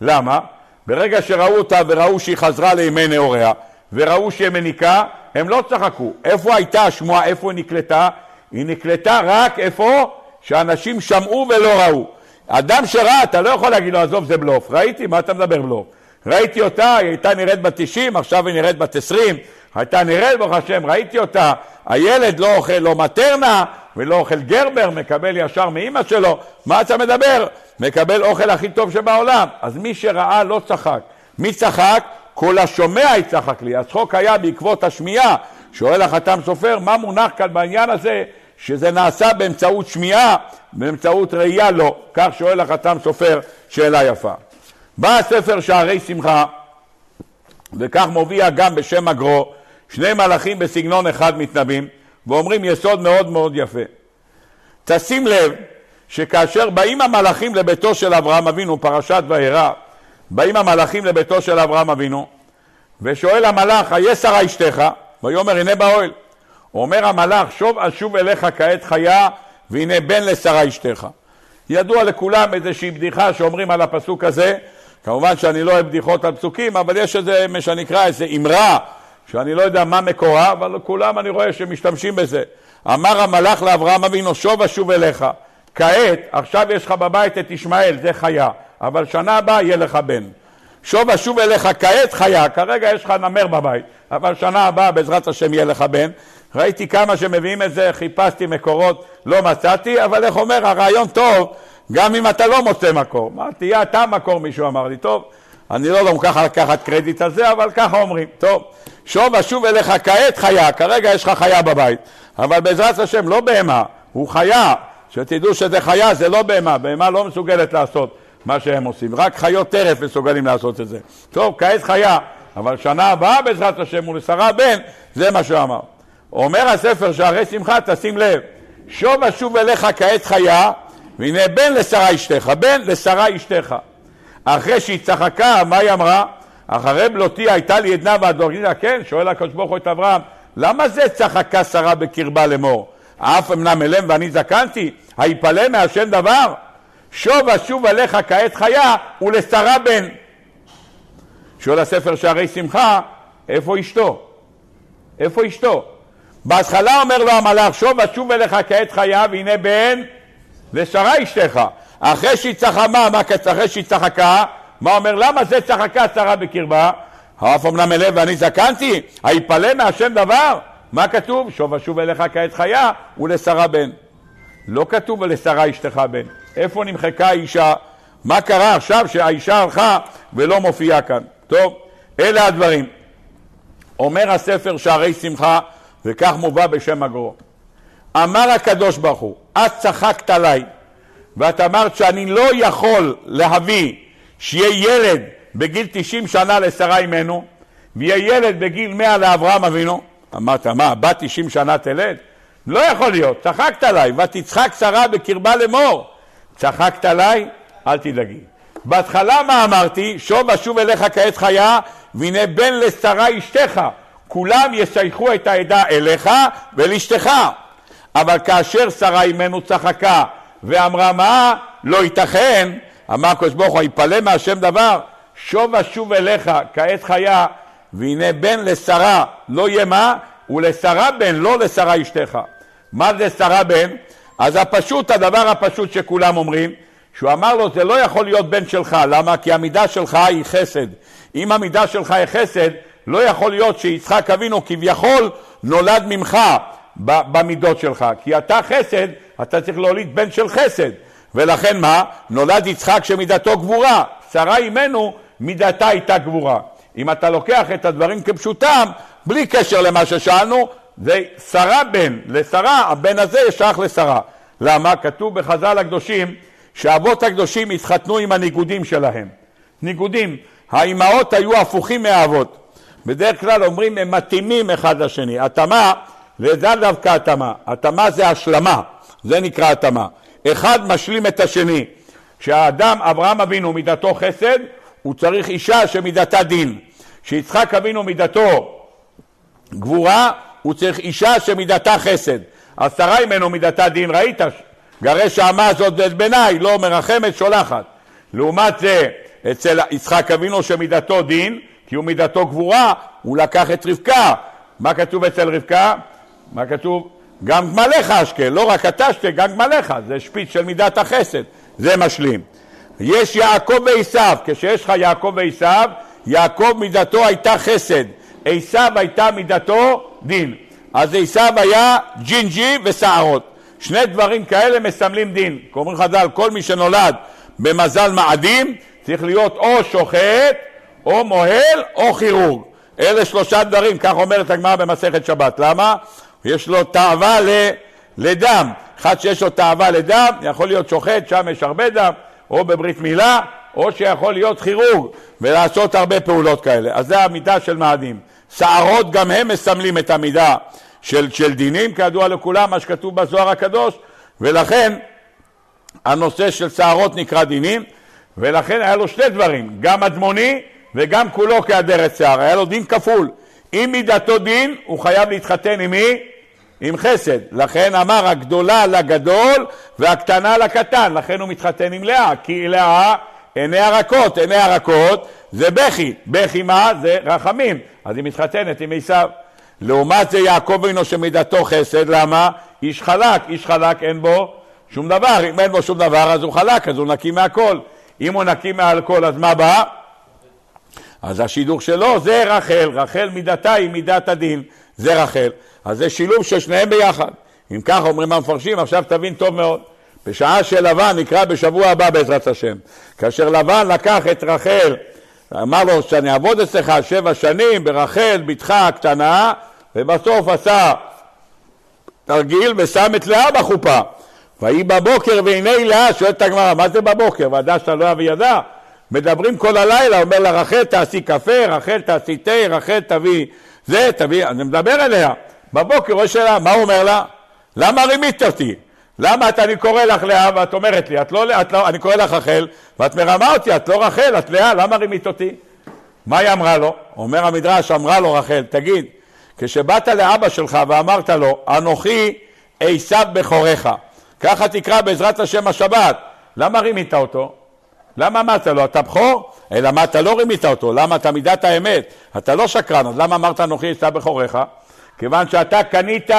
למה? ברגע שראו אותה וראו שהיא חזרה לימי נעוריה וראו שהיא מניקה, הם לא צחקו. איפה הייתה השמועה? איפה היא נקלטה? היא נקלטה רק איפה שאנשים שמעו ולא ראו. אדם שראה, אתה לא יכול להגיד לו, עזוב, זה בלוף. ראיתי, מה אתה מדבר בלוף? ראיתי אותה, היא הייתה נראית בת 90, עכשיו היא נראית בת 20, הייתה נראית, ברוך השם, ראיתי אותה. הילד לא אוכל לא מטרנה ולא אוכל גרבר, מקבל ישר מאימא שלו. מה אתה מדבר? מקבל אוכל הכי טוב שבעולם. אז מי שראה לא צחק. מי צחק? כל השומע יצחק לי. הצחוק היה בעקבות השמיעה. שואל החתם סופר, מה מונח כאן בעניין הזה שזה נעשה באמצעות שמיעה, באמצעות ראייה לא. כך שואל החתם סופר, שאלה יפה. בא הספר שערי שמחה, וכך מופיע גם בשם הגרו, שני מלאכים בסגנון אחד מתנבאים, ואומרים יסוד מאוד מאוד יפה. תשים לב שכאשר באים המלאכים לביתו של אברהם אבינו, פרשת וירא, באים המלאכים לביתו של אברהם אבינו, ושואל המלאך, איה שרה אשתך? ויאמר הנה באוהל. אומר המלאך, שוב אשוב אליך כעת חיה, והנה בן לשרה אשתך. ידוע לכולם איזושהי בדיחה שאומרים על הפסוק הזה, כמובן שאני לא אוהב בדיחות על פסוקים, אבל יש איזה, מה שנקרא, איזה אמרה, שאני לא יודע מה מקורה, אבל כולם אני רואה שמשתמשים בזה. אמר המלאך לאברהם אבינו, שוב אשוב אליך. כעת, עכשיו יש לך בבית את ישמעאל, זה חיה, אבל שנה הבאה יהיה לך בן. שוב אשוב אליך כעת חיה, כרגע יש לך נמר בבית, אבל שנה הבאה בעזרת השם יהיה לך בן. ראיתי כמה שמביאים את זה, חיפשתי מקורות, לא מצאתי, אבל איך אומר, הרעיון טוב, גם אם אתה לא מוצא מקור. מה, תהיה אתה מקור, מישהו אמר לי, טוב, אני לא יודע ככה לקחת קרדיט על זה, אבל ככה אומרים, טוב, שוב אשוב אליך כעת חיה, כרגע יש לך חיה בבית, אבל בעזרת השם לא בהמה, הוא חיה, שתדעו שזה חיה, זה לא בהמה, בהמה לא מסוגלת לעשות מה שהם עושים, רק חיות טרף מסוגלים לעשות את זה. טוב, כעת חיה, אבל שנה הבאה בעזרת השם ולשרה בן, זה מה שהוא אמר. אומר הספר שערי שמחה, תשים לב, שוב אשוב אליך כעת חיה, והנה בן לשרה אשתך, בן לשרה אשתך. אחרי שהיא צחקה, מה היא אמרה? אחרי בלותי הייתה לי עדנה והדורגיניה, כן, שואל הקדוש ברוך הוא את אברהם, למה זה צחקה שרה בקרבה לאמור? אף אמנם אלם ואני זקנתי, היפלא מהשם דבר? שוב אשוב עליך כעת חיה ולשרה בן. שואל הספר שערי שמחה, איפה אשתו? איפה אשתו? בהתחלה אומר לו המלאך, שוב אשוב אליך כעת חיה והנה בן לשרה אשתך. אחרי שהיא צחקה, מה, אחרי שהיא צחקה, מה אומר, למה זה צחקה שרה בקרבה? האף אמנם אלה ואני זקנתי, היפלא מהשם דבר? מה כתוב? שוב אשוב אליך כעת חיה ולשרה בן. לא כתוב ולשרה אשתך בן. איפה נמחקה האישה? מה קרה עכשיו שהאישה הלכה ולא מופיעה כאן? טוב, אלה הדברים. אומר הספר שערי שמחה, וכך מובא בשם הגרו. אמר הקדוש ברוך הוא, את צחקת עליי, ואת אמרת שאני לא יכול להביא שיהיה ילד בגיל 90 שנה לשרה אימנו, ויהיה ילד בגיל 100 לאברהם אבינו. אמרת, מה, בת 90 שנה תלד? לא יכול להיות, צחקת עליי, ותצחק שרה בקרבה לאמור. צחקת עליי? אל תדאגי. בהתחלה מה אמרתי? שוב אשוב אליך כעת חיה, והנה בן לשרה אשתך. כולם ישייכו את העדה אליך ולאשתך. אבל כאשר שרה אימנו צחקה ואמרה מה? לא ייתכן, אמר הקדוש ברוך הוא, יפלא מהשם דבר, שוב אשוב אליך כעת חיה, והנה בן לשרה לא יהיה מה? ולשרה בן, לא לשרה אשתך. מה זה שרה בן? אז הפשוט, הדבר הפשוט שכולם אומרים, שהוא אמר לו, זה לא יכול להיות בן שלך, למה? כי המידה שלך היא חסד. אם המידה שלך היא חסד, לא יכול להיות שיצחק אבינו כביכול נולד ממך במידות שלך, כי אתה חסד, אתה צריך להוליד בן של חסד. ולכן מה? נולד יצחק שמידתו גבורה, שרה אימנו מידתה הייתה גבורה. אם אתה לוקח את הדברים כפשוטם, בלי קשר למה ששאלנו, זה שרה בן, לשרה, הבן הזה ישייך לשרה. למה? כתוב בחז"ל הקדושים שאבות הקדושים התחתנו עם הניגודים שלהם. ניגודים, האימהות היו הפוכים מהאבות. בדרך כלל אומרים הם מתאימים אחד לשני. התאמה, וזה דווקא התאמה. התאמה זה השלמה, זה נקרא התאמה. אחד משלים את השני. כשהאדם, אברהם אבינו מידתו חסד, הוא צריך אישה שמידתה דין. כשיצחק אבינו מידתו גבורה, הוא צריך אישה שמידתה חסד. עשרה ממנו מידתה דין, ראית? גרש האמה הזאת ואת בניי, לא מרחמת, שולחת. לעומת זה, אצל יצחק אבינו שמידתו דין, כי הוא מידתו גבורה, הוא לקח את רבקה. מה כתוב אצל רבקה? מה כתוב? גם גמליך אשקה, לא רק אתה שתה, גם גמליך, זה שפיץ של מידת החסד, זה משלים. יש יעקב ועשיו, כשיש לך יעקב ועשיו, יעקב מידתו הייתה חסד, עשיו הייתה מידתו דין. אז עשיו היה ג'ינג'י ושערות. שני דברים כאלה מסמלים דין. אומרים חז"ל, כל מי שנולד במזל מאדים צריך להיות או שוחט, או מוהל, או כירורג. אלה שלושה דברים, כך אומרת הגמרא במסכת שבת. למה? יש לו תאווה לדם. אחד שיש לו תאווה לדם, יכול להיות שוחט, שם יש הרבה דם, או בברית מילה, או שיכול להיות כירורג ולעשות הרבה פעולות כאלה. אז זה המידה של מאדים. שערות גם הם מסמלים את המידה של, של דינים, כידוע לכולם, מה שכתוב בזוהר הקדוש, ולכן הנושא של שערות נקרא דינים, ולכן היה לו שני דברים, גם אדמוני וגם כולו כאדרת שיער, היה לו דין כפול. אם מידתו דין, הוא חייב להתחתן עם מי? עם חסד. לכן אמר הגדולה לגדול והקטנה לקטן, לכן הוא מתחתן עם לאה, כי לאה עיני הרכות, עיני הרכות זה בכי, בכי מה? זה רחמים, אז היא מתחתנת עם עשיו. לעומת זה יעקב אינו שמידתו חסד, למה? איש חלק, איש חלק אין בו שום דבר, אם אין בו שום דבר אז הוא חלק, אז הוא נקי מהכל. אם הוא נקי מהכל אז מה בא? אז השידוך שלו זה רחל, רחל מידתה היא מידת הדין, זה רחל. אז זה שילוב של שניהם ביחד. אם כך אומרים המפרשים, עכשיו תבין טוב מאוד. בשעה שלבן נקרא בשבוע הבא בעזרת השם. כאשר לבן לקח את רחל, אמר לו שאני אעבוד אצלך שבע שנים ברחל, בתך הקטנה, ובסוף עשה תרגיל ושם את לאה בחופה. ויהי בבוקר והנה לאה, שואלת הגמרא, מה זה בבוקר? ועדה שאתה לא אבי ידע. מדברים כל הלילה, אומר לה רחל תעשי קפה, רחל תעשי תה, רחל תביא זה, תביא, אני מדבר אליה. בבוקר רואה שאלה, מה הוא אומר לה? למה רימית אותי? למה את, אני קורא לך לאה ואת אומרת לי, את לא, את לא, אני קורא לך רחל ואת מרמה אותי, את לא רחל, את לאה, למה רימית אותי? מה היא אמרה לו? אומר המדרש, אמרה לו רחל, תגיד, כשבאת לאבא שלך ואמרת לו, אנוכי עשיו בכורך, ככה תקרא בעזרת השם השבת, למה רימית אותו? למה אמרת לו, אתה בכור? אלא מה, אתה לא רימית אותו, למה אתה מידת האמת, אתה לא שקרן, אז למה אמרת אנוכי עשיו בכורך? כיוון שאתה קנית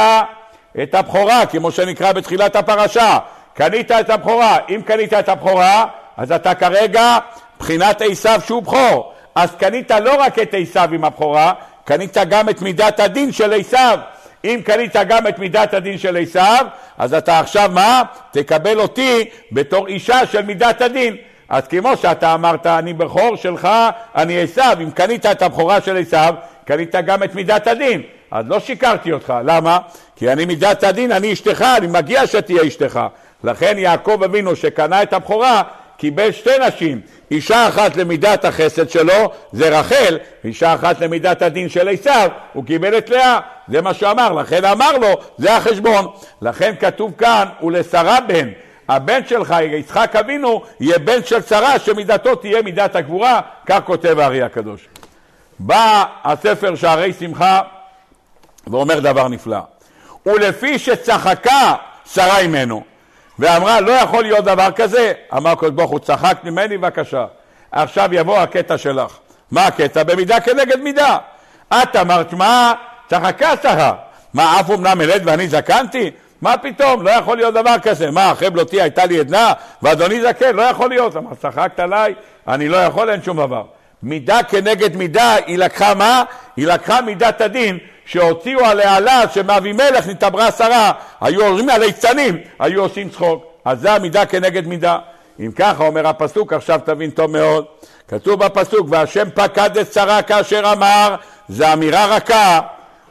את הבכורה, כמו שנקרא בתחילת הפרשה. קנית את הבכורה. אם קנית את הבכורה, אז אתה כרגע בחינת עשיו שהוא בכור. אז קנית לא רק את עשיו עם הבכורה, קנית גם את מידת הדין של עשיו. אם קנית גם את מידת הדין של עשיו, אז אתה עכשיו מה? תקבל אותי בתור אישה של מידת הדין. אז כמו שאתה אמרת, אני בכור שלך, אני עשיו, אם קנית את הבכורה של עשיו, קנית גם את מידת הדין. אז לא שיקרתי אותך, למה? כי אני מידת הדין, אני אשתך, אני מגיע שתהיה אשתך. לכן יעקב אבינו שקנה את הבכורה, קיבל שתי נשים, אישה אחת למידת החסד שלו, זה רחל, אישה אחת למידת הדין של עשיו, הוא קיבל את לאה, זה מה שאמר, לכן אמר לו, זה החשבון. לכן כתוב כאן, ולשרה בן, הבן שלך, יצחק אבינו, יהיה בן של שרה, שמידתו תהיה מידת הגבורה, כך כותב הארי הקדוש. בא הספר שערי שמחה ואומר דבר נפלא. ולפי שצחקה שרה ממנו, ואמרה לא יכול להיות דבר כזה, אמר הקדוש ברוך הוא צחק ממני בבקשה, עכשיו יבוא הקטע שלך. מה הקטע? במידה כנגד מידה. את אמרת מה? צחקה שרה. מה אף אמנם ילד ואני זקנתי? מה פתאום? לא יכול להיות דבר כזה. מה, אחרי בלותי הייתה לי עדנה ואדוני זקן? לא יכול להיות. אמר, צחקת עליי? אני לא יכול, אין שום דבר. מידה כנגד מידה, היא לקחה מה? היא לקחה מידת הדין שהוציאו עליה לעז שמאבימלך נתעברה שרה, היו אומרים על ליצנים, היו עושים צחוק. אז זה המידה כנגד מידה. אם ככה אומר הפסוק, עכשיו תבין טוב מאוד. כתוב בפסוק, והשם פקד את שרה כאשר אמר, זה אמירה רכה.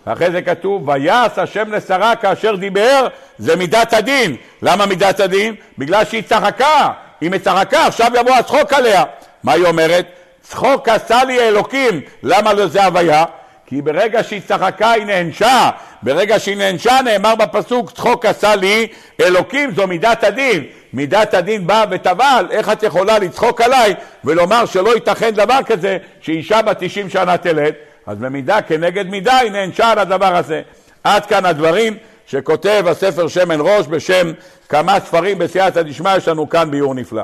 ואחרי זה כתוב, ויעש השם לשרה כאשר דיבר, זה מידת הדין. למה מידת הדין? בגלל שהיא צחקה. היא צחקה, עכשיו יבוא הצחוק עליה. מה היא אומרת? צחוק עשה לי אלוקים. למה לא זה הוויה? כי ברגע שהיא צחקה היא נענשה, ברגע שהיא נענשה נאמר בפסוק צחוק עשה לי אלוקים זו מידת הדין, מידת הדין באה וטבל, איך את יכולה לצחוק עליי ולומר שלא ייתכן דבר כזה שאישה בת 90 שנה תלד, אז במידה כנגד מידה היא נענשה על הדבר הזה. עד כאן הדברים שכותב הספר שמן ראש בשם כמה ספרים בסייעתא דשמיא יש לנו כאן ביור נפלא.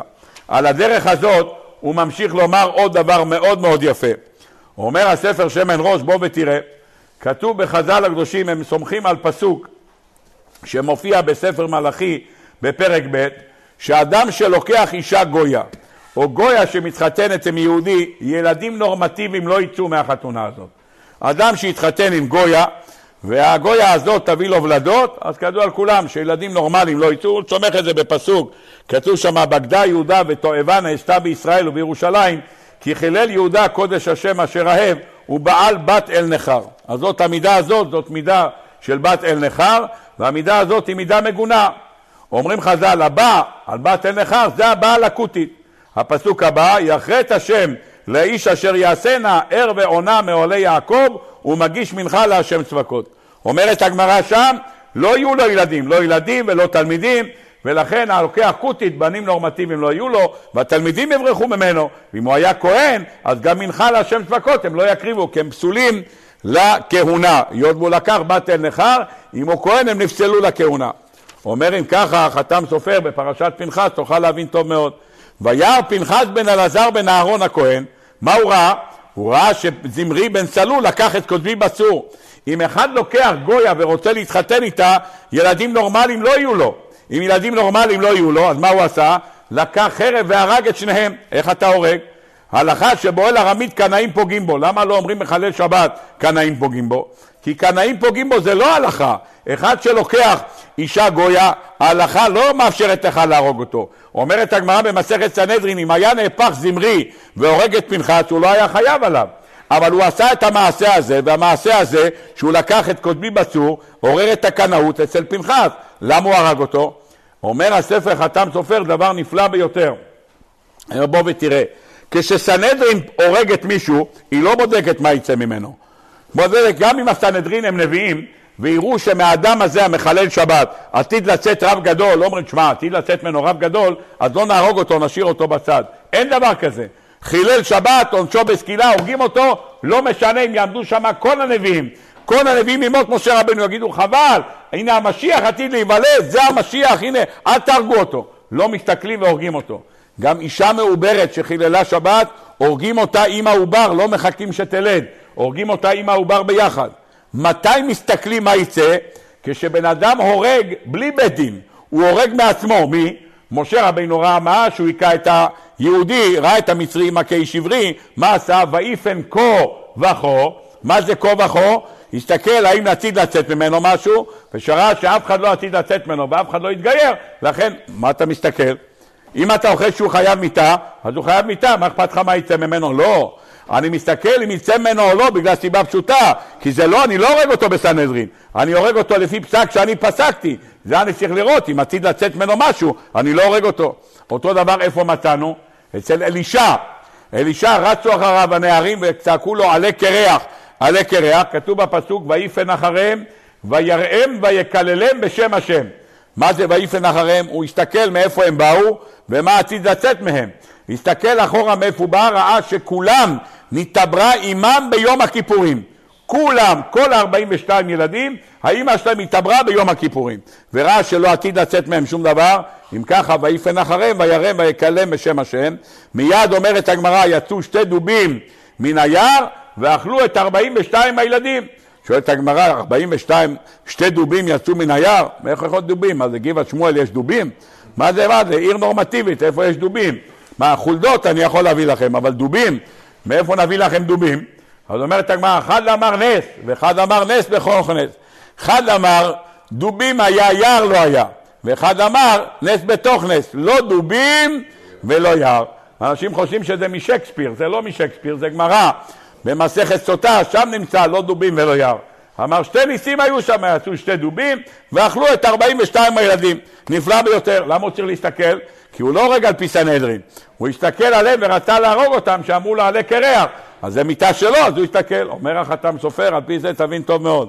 על הדרך הזאת הוא ממשיך לומר עוד דבר מאוד מאוד יפה. אומר הספר שמן ראש, בוא ותראה, כתוב בחז"ל הקדושים, הם סומכים על פסוק שמופיע בספר מלאכי בפרק ב', שאדם שלוקח אישה גויה, או גויה שמתחתנת עם יהודי, ילדים נורמטיביים לא יצאו מהחתונה הזאת. אדם שהתחתן עם גויה, והגויה הזאת תביא לו ולדות, אז כדוע על כולם שילדים נורמליים לא יצאו, הוא צומח את זה בפסוק, כתוב שם, בגדה יהודה ותועבה נעשתה בישראל ובירושלים, כי חילל יהודה קודש השם אשר אהב, הוא בעל בת אל נכר. אז זאת המידה הזאת, זאת מידה של בת אל נכר, והמידה הזאת היא מידה מגונה. אומרים חז"ל, הבא על בת אל נכר זה הבעל אקוטית. הפסוק הבא, יחרט השם לאיש אשר יעשנה ער ועונה מעולי יעקב ומגיש מנחה להשם צבקות. אומרת הגמרא שם, לא יהיו לו ילדים, לא ילדים ולא תלמידים, ולכן הלוקח כותית, בנים נורמטיביים לא יהיו לו, והתלמידים יברחו ממנו. ואם הוא היה כהן, אז גם מנחה להשם צבקות הם לא יקריבו, כי הם פסולים לכהונה. היות והוא לקח בת אל נכר, אם הוא כהן הם נפסלו לכהונה. אומר אם ככה, חתם סופר בפרשת פנחס, תוכל להבין טוב מאוד. וירא פנחס בן אלעזר בן אהרון הכהן, מה הוא ראה? הוא ראה שזמרי בן סלול לקח את קודמי בצור. אם אחד לוקח גויה ורוצה להתחתן איתה, ילדים נורמליים לא יהיו לו. אם ילדים נורמליים לא יהיו לו, אז מה הוא עשה? לקח חרב והרג את שניהם. איך אתה הורג? הלכה שבועל ארמית קנאים פוגעים בו. למה לא אומרים מחלל שבת קנאים פוגעים בו? כי קנאים פוגעים בו זה לא הלכה. אחד שלוקח אישה גויה, ההלכה לא מאפשרת לך להרוג אותו. אומרת הגמרא במסכת סנהדרין, אם היה נהפך זמרי והורג את פנחס, הוא לא היה חייב עליו. אבל הוא עשה את המעשה הזה, והמעשה הזה, שהוא לקח את קודמי בצור, עורר את הקנאות אצל פנחס. למה הוא הרג אותו? אומר הספר חתם סופר דבר נפלא ביותר. בוא ותראה, כשסנהדרין הורגת מישהו, היא לא בודקת מה יצא ממנו. בודקת, גם אם הסנהדרין הם נביאים, ויראו שמהאדם הזה המחלל שבת עתיד לצאת רב גדול, לא אומרים, שמע, עתיד לצאת ממנו רב גדול, אז לא נהרוג אותו, נשאיר אותו בצד. אין דבר כזה. חילל שבת, עונשו בסקילה, הורגים אותו, לא משנה אם יעמדו שם כל הנביאים. כל הנביאים ימות משה רבנו יגידו, חבל, הנה המשיח עתיד להיוולד, זה המשיח, הנה, אל תהרגו אותו. לא מסתכלים והורגים אותו. גם אישה מעוברת שחיללה שבת, הורגים אותה עם העובר, לא מחכים שתלד. הורגים אותה עם העובר ביחד. מתי מסתכלים מה יצא? כשבן אדם הורג בלי בית דין, הוא הורג מעצמו. מי? משה רבינו ראה מה? שהוא היכה את היהודי, ראה את המצרי מכה איש עברי, מה עשה? ויפן כה וכה. מה זה כה וכה? הסתכל האם עתיד לצאת ממנו משהו, ושראה שאף אחד לא עתיד לצאת ממנו ואף אחד לא יתגייר, לכן, מה אתה מסתכל? אם אתה אוכל שהוא חייב מיתה, אז הוא חייב מיתה, מה אכפת לך מה יצא ממנו? לא. אני מסתכל אם יצא ממנו או לא בגלל סיבה פשוטה, כי זה לא, אני לא הורג אותו בסנהדרין, אני הורג אותו לפי פסק שאני פסקתי, זה אני צריך לראות, אם עתיד לצאת ממנו משהו, אני לא הורג אותו. אותו דבר איפה מצאנו? אצל אלישע. אלישע רצו אחריו הנערים וצעקו לו עלה קרח, עלה קרח, כתוב בפסוק ויפן אחריהם ויראם ויקללם בשם השם. מה זה ויפן אחריהם? הוא הסתכל מאיפה הם באו ומה עתיד לצאת מהם. הסתכל אחורה מאיפה הוא בא, ראה שכולם נתעברה עמם ביום הכיפורים. כולם, כל ה-42 ילדים, האימא שלהם התעברה ביום הכיפורים. וראה שלא עתיד לצאת מהם שום דבר, אם ככה, ויפן אחריהם, וירם ויקלם בשם השם. מיד אומרת הגמרא, יצאו שתי דובים מן היער, ואכלו את 42 הילדים. שואלת הגמרא, 42, שתי דובים יצאו מן היער? מאיך יכול דובים? מה זה גבעת שמואל יש דובים? מה זה, מה זה? עיר נורמטיבית, איפה יש דובים? מה, חולדות אני יכול להביא לכם, אבל דובים? מאיפה נביא לכם דובים? אז אומרת הגמרא, אחד אמר נס, ואחד אמר נס בכוח נס. אחד אמר, דובים היה, יער לא היה. ואחד אמר, נס בתוך נס. לא דובים ולא יער. אנשים חושבים שזה משקספיר, זה לא משקספיר, זה גמרא. במסכת סוטה, שם נמצא לא דובים ולא יער. אמר שתי ניסים היו שם, יצאו שתי דובים ואכלו את 42 הילדים. נפלא ביותר. למה הוא צריך להסתכל? כי הוא לא הורג על פי סנהדרין. הוא הסתכל עליהם ורצה להרוג אותם, שאמרו לו עלה קרח. אז זה מיטה שלו, אז הוא הסתכל. אומר החתם סופר, על פי זה תבין טוב מאוד.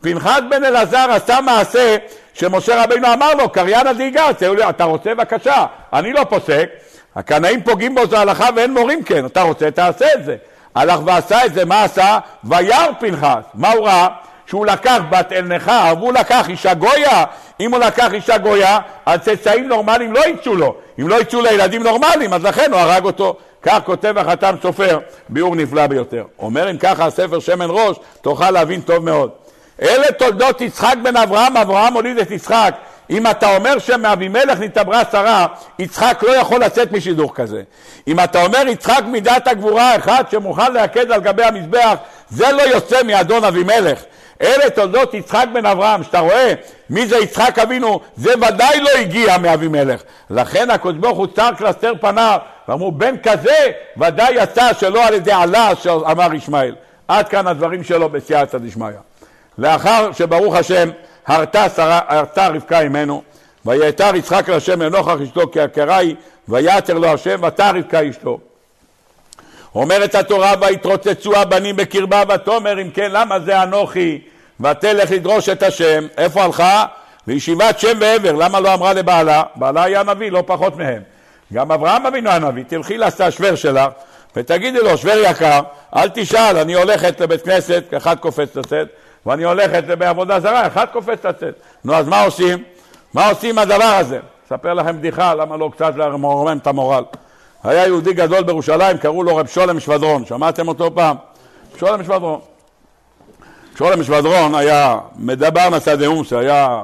פנחס בן אלעזר עשה מעשה שמשה רבינו אמר לו, קריין הדאיגה, אתה רוצה בבקשה, אני לא פוסק, הקנאים פוגעים בו זו הלכה ואין מורים כן, אתה רוצה תעשה את זה. הלך ועשה את זה, מה עשה? וירא פנחס, מה הוא ראה? שהוא לקח בת אל נכר, והוא לקח אישה גויה, אם הוא לקח אישה גויה, אז צאצאים נורמליים לא יצאו לו, אם לא יצאו לילדים נורמליים, אז לכן הוא הרג אותו. כך כותב החתם סופר, ביאור נפלא ביותר. אומר אם ככה הספר שמן ראש, תוכל להבין טוב מאוד. אלה תולדות יצחק בן אברהם, אברהם הוליד את יצחק. אם אתה אומר שמאבימלך נתעברה שרה, יצחק לא יכול לצאת משידוך כזה. אם אתה אומר יצחק מידת הגבורה אחד שמוכן להקד על גבי המזבח, זה לא יוצא מאדון אבימלך. אלה תולדות יצחק בן אברהם, שאתה רואה מי זה יצחק אבינו, זה ודאי לא הגיע מאבימלך. לכן הקדוש ברוך הוא צר קלסתר פניו, ואמרו בן כזה ודאי יצא שלא על ידי עלה שאמר ישמעאל. עד כאן הדברים שלו בסייעתא דשמיא. לאחר שברוך השם הרתה, שרה, הרתה רבקה אמנו, ויתר יצחק להשם לנוכח אשתו כי הכרה היא, ויתר לו השם ותר רבקה אשתו. אומרת התורה ויתרוצצו הבנים בקרבה ותאמר אם כן למה זה אנוכי ותלך לדרוש את השם איפה הלכה? לישיבת שם ועבר למה לא אמרה לבעלה? בעלה היה נביא לא פחות מהם גם אברהם אבינו היה נביא תלכי לשוור שלך ותגידי לו שוור יקר אל תשאל אני הולכת לבית כנסת אחד קופץ לצאת ואני הולכת בעבודה זרה אחד קופץ לצאת נו אז מה עושים? מה עושים עם הדבר הזה? אספר לכם בדיחה למה לא קצת לרומם את המורל היה יהודי גדול בירושלים, קראו לו רב שולם שבדרון, שמעתם אותו פעם? שולם שבדרון. שולם שבדרון היה מדבר נשא דאומס, היה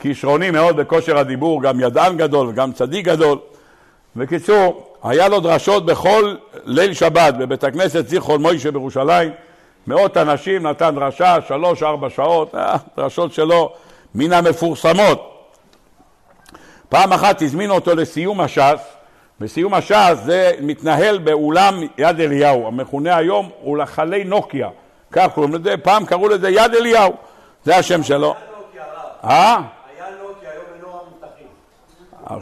כישרוני מאוד בכושר הדיבור, גם ידען גדול וגם צדיק גדול. בקיצור, היה לו דרשות בכל ליל שבת בבית הכנסת זיכרון מוישה בירושלים. מאות אנשים, נתן דרשה, שלוש-ארבע שעות, אה, דרשות שלו מן המפורסמות. פעם אחת הזמינו אותו לסיום הש"ס, בסיום הש"ס זה מתנהל באולם יד אליהו, המכונה היום אולחלי נוקיה, כך קוראים לזה, פעם קראו לזה יד אליהו, זה השם שלו. אה? היה נוקיה, היום מנורה מבטחים.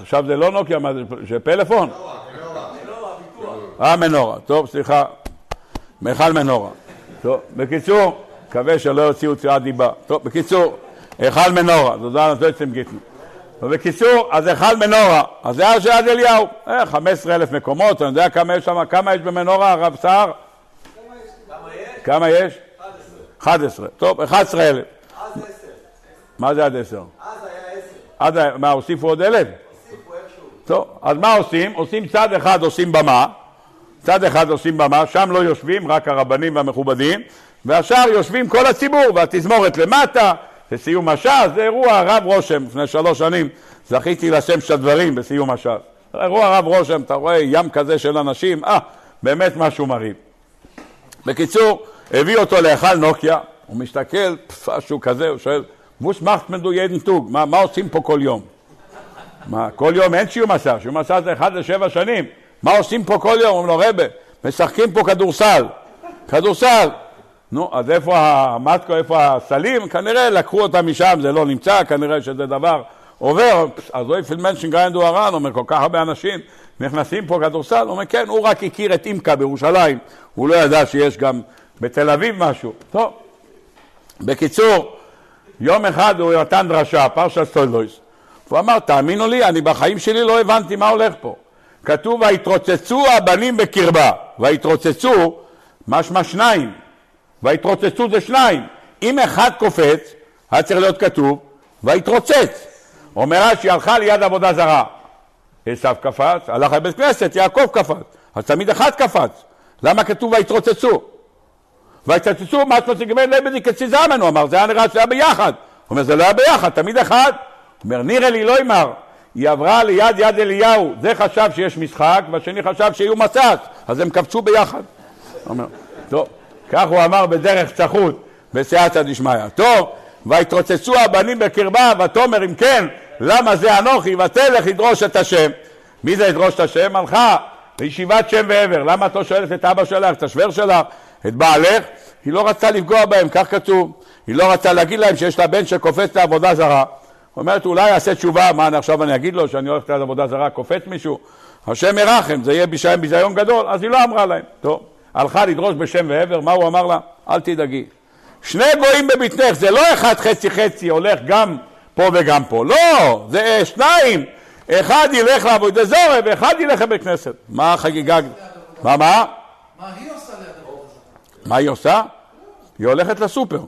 עכשיו זה לא נוקיה, מה זה, זה פלאפון? אה, מנורה, טוב, סליחה, מיכל מנורה. טוב, בקיצור, מקווה שלא יוציאו צורת דיבה. טוב, בקיצור, היכל מנורה, תודה נתתם גיטנו. ובקיצור, אז היכל מנורה, אז זה היה של יד אליהו, אה, 15 אלף מקומות, אני יודע כמה יש שם, כמה יש במנורה, הרב סער? כמה יש? 11. טוב, 11 אלף. אז עשר. מה זה עד 10? אז היה עשר. עד, מה, הוסיפו עוד אלף? הוסיפו איכשהו. טוב, אז מה עושים? עושים צד אחד עושים במה, צד אחד עושים במה, שם לא יושבים, רק הרבנים והמכובדים, והשאר יושבים כל הציבור, והתזמורת למטה, לסיום הש"ס, זה אירוע רב רושם, לפני שלוש שנים זכיתי לשם של הדברים בסיום הש"ס. אירוע רב רושם, אתה רואה ים כזה של אנשים, אה, באמת משהו מרהיב. בקיצור, הביא אותו להיכל נוקיה, הוא מסתכל, משהו כזה, הוא שואל, ווס מאכט מן דו ידן טוג, מה, עושים פה כל יום? מה, כל יום אין שיעור מסע, שיעור מסע זה אחד לשבע שנים, מה עושים פה כל יום? אומרים לו, רבה, משחקים פה כדורסל. כדורסל. נו, אז איפה המטקו, איפה הסלים? כנראה לקחו אותם משם, זה לא נמצא, כנראה שזה דבר עובר. אז לא יפיל מנשן גריינדו הרן, אומר, כל כך הרבה אנשים נכנסים פה כדורסל, אומר, כן, הוא רק הכיר את אימקה בירושלים, הוא לא ידע שיש גם בתל אביב משהו. טוב, בקיצור, יום אחד הוא נתן דרשה, פרשת סטוילויס, הוא אמר, תאמינו לי, אני בחיים שלי לא הבנתי מה הולך פה. כתוב, ויתרוצצו הבנים בקרבה, ויתרוצצו, משמע שניים, ויתרוצצו זה שניים. אם אחד קופץ, היה צריך להיות כתוב, ויתרוצץ. אומר רש"י, הלכה ליד עבודה זרה. עשו קפץ, הלך לבית כנסת, יעקב קפץ. אז תמיד אחד קפץ. למה כתוב ויתרוצצו? ויתרוצצו, מה שאתה תגמר לבדי כציזמן, הוא אמר, זה היה נראה שזה היה ביחד. הוא אומר, זה לא היה ביחד, תמיד אחד. הוא אומר, נראה לי לא אמר. היא עברה ליד יד אליהו, זה חשב שיש משחק, והשני חשב שיהיו מסס, אז הם קפצו ביחד. אומר, טוב, כך הוא אמר בדרך צחות, בסייעתא דשמיא. טוב, ויתרוצצו הבנים בקרבה, ותאמר אם כן, למה זה אנוכי, ותלך לדרוש את השם. מי זה לדרוש את השם? הלכה לישיבת שם ועבר. למה את לא שואלת את אבא שלך, את השוור שלך, את בעלך? היא לא רצתה לפגוע בהם, כך כתוב. היא לא רצתה להגיד להם שיש לה בן שקופץ לעבודה זרה. אומרת, אולי יעשה תשובה, מה אני עכשיו אני אגיד לו שאני הולכת לעבודה זרה, קופץ מישהו? השם ירחם, זה יהיה בשם ביזיון גדול, אז היא לא אמרה להם. טוב, הלכה לדרוש בשם ועבר, מה הוא אמר לה? אל תדאגי. שני גויים בבטנך, זה לא אחד חצי חצי, הולך גם פה וגם פה. לא, זה שניים. אחד ילך לעבודה זורה ואחד ילך לבית כנסת. מה החגיגה? מה, מה? מה היא עושה ליד עבודה זרה? מה היא עושה? היא הולכת לסופר.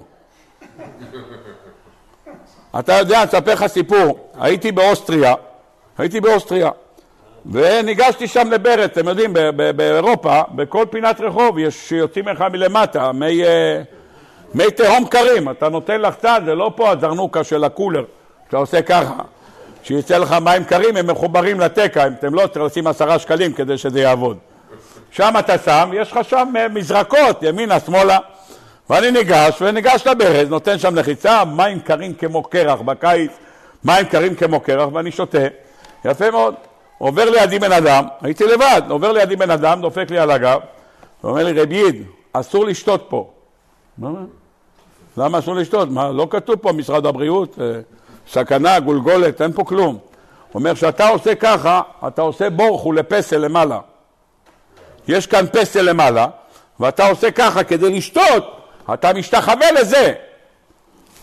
אתה יודע, אני אספר לך סיפור. הייתי באוסטריה, הייתי באוסטריה, וניגשתי שם לברד, אתם יודעים, באירופה, בכל פינת רחוב יש שיוצאים לך מלמטה, מי, אה, מי תהום קרים, אתה נותן לחצן, זה לא פה הזרנוקה של הקולר, שאתה עושה ככה, שיצא לך מים קרים, הם מחוברים לתקע, אם אתם לא צריך לשים עשרה שקלים כדי שזה יעבוד. שם אתה שם, יש לך שם אה, מזרקות, ימינה, שמאלה. ואני ניגש, וניגש לברז, נותן שם לחיצה, מים קרים כמו קרח בקיץ, מים קרים כמו קרח, ואני שותה. יפה מאוד. עובר לידי בן אדם, הייתי לבד, עובר לידי בן אדם, דופק לי על הגב, ואומר לי, רב יד, אסור לשתות פה. מה? למה אסור לשתות? מה, לא כתוב פה משרד הבריאות, אה, סכנה, גולגולת, אין פה כלום. אומר, כשאתה עושה ככה, אתה עושה בורחו לפסל למעלה. יש כאן פסל למעלה, ואתה עושה ככה כדי לשתות, אתה משתחווה לזה.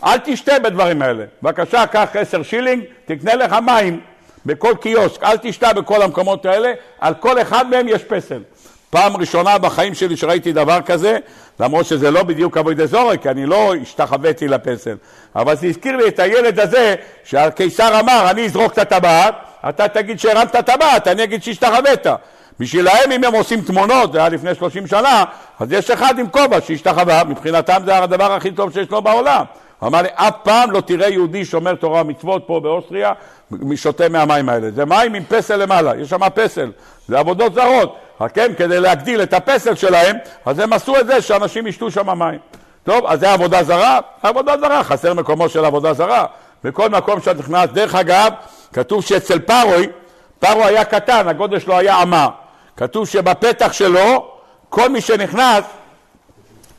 אל תשתה בדברים האלה. בבקשה, קח עשר שילינג, תקנה לך מים בכל קיוסק. אל תשתה בכל המקומות האלה, על כל אחד מהם יש פסל. פעם ראשונה בחיים שלי שראיתי דבר כזה, למרות שזה לא בדיוק אבוי דזורי, כי אני לא השתחוויתי לפסל. אבל זה הזכיר לי את הילד הזה, שהקיסר אמר, אני אזרוק את הטבעת, אתה תגיד שהרמת את הטבעת, אני אגיד שהשתחווית. בשבילהם אם הם עושים תמונות, זה היה לפני 30 שנה, אז יש אחד עם כובע שהשתחווה, מבחינתם זה הדבר הכי טוב שיש לו בעולם. הוא אמר לי, אף פעם לא תראה יהודי שומר תורה ומצוות פה באוסטריה, שותה מהמים האלה. זה מים עם פסל למעלה, יש שם פסל, זה עבודות זרות. כן, כדי להגדיל את הפסל שלהם, אז הם עשו את זה שאנשים ישתו שם מים. טוב, אז זה עבודה זרה? עבודה זרה, חסר מקומו של עבודה זרה. בכל מקום שאת נכנס, דרך אגב, כתוב שאצל פרוי, פרוי היה קטן, הגודל שלו היה אמה. כתוב שבפתח שלו, כל מי שנכנס,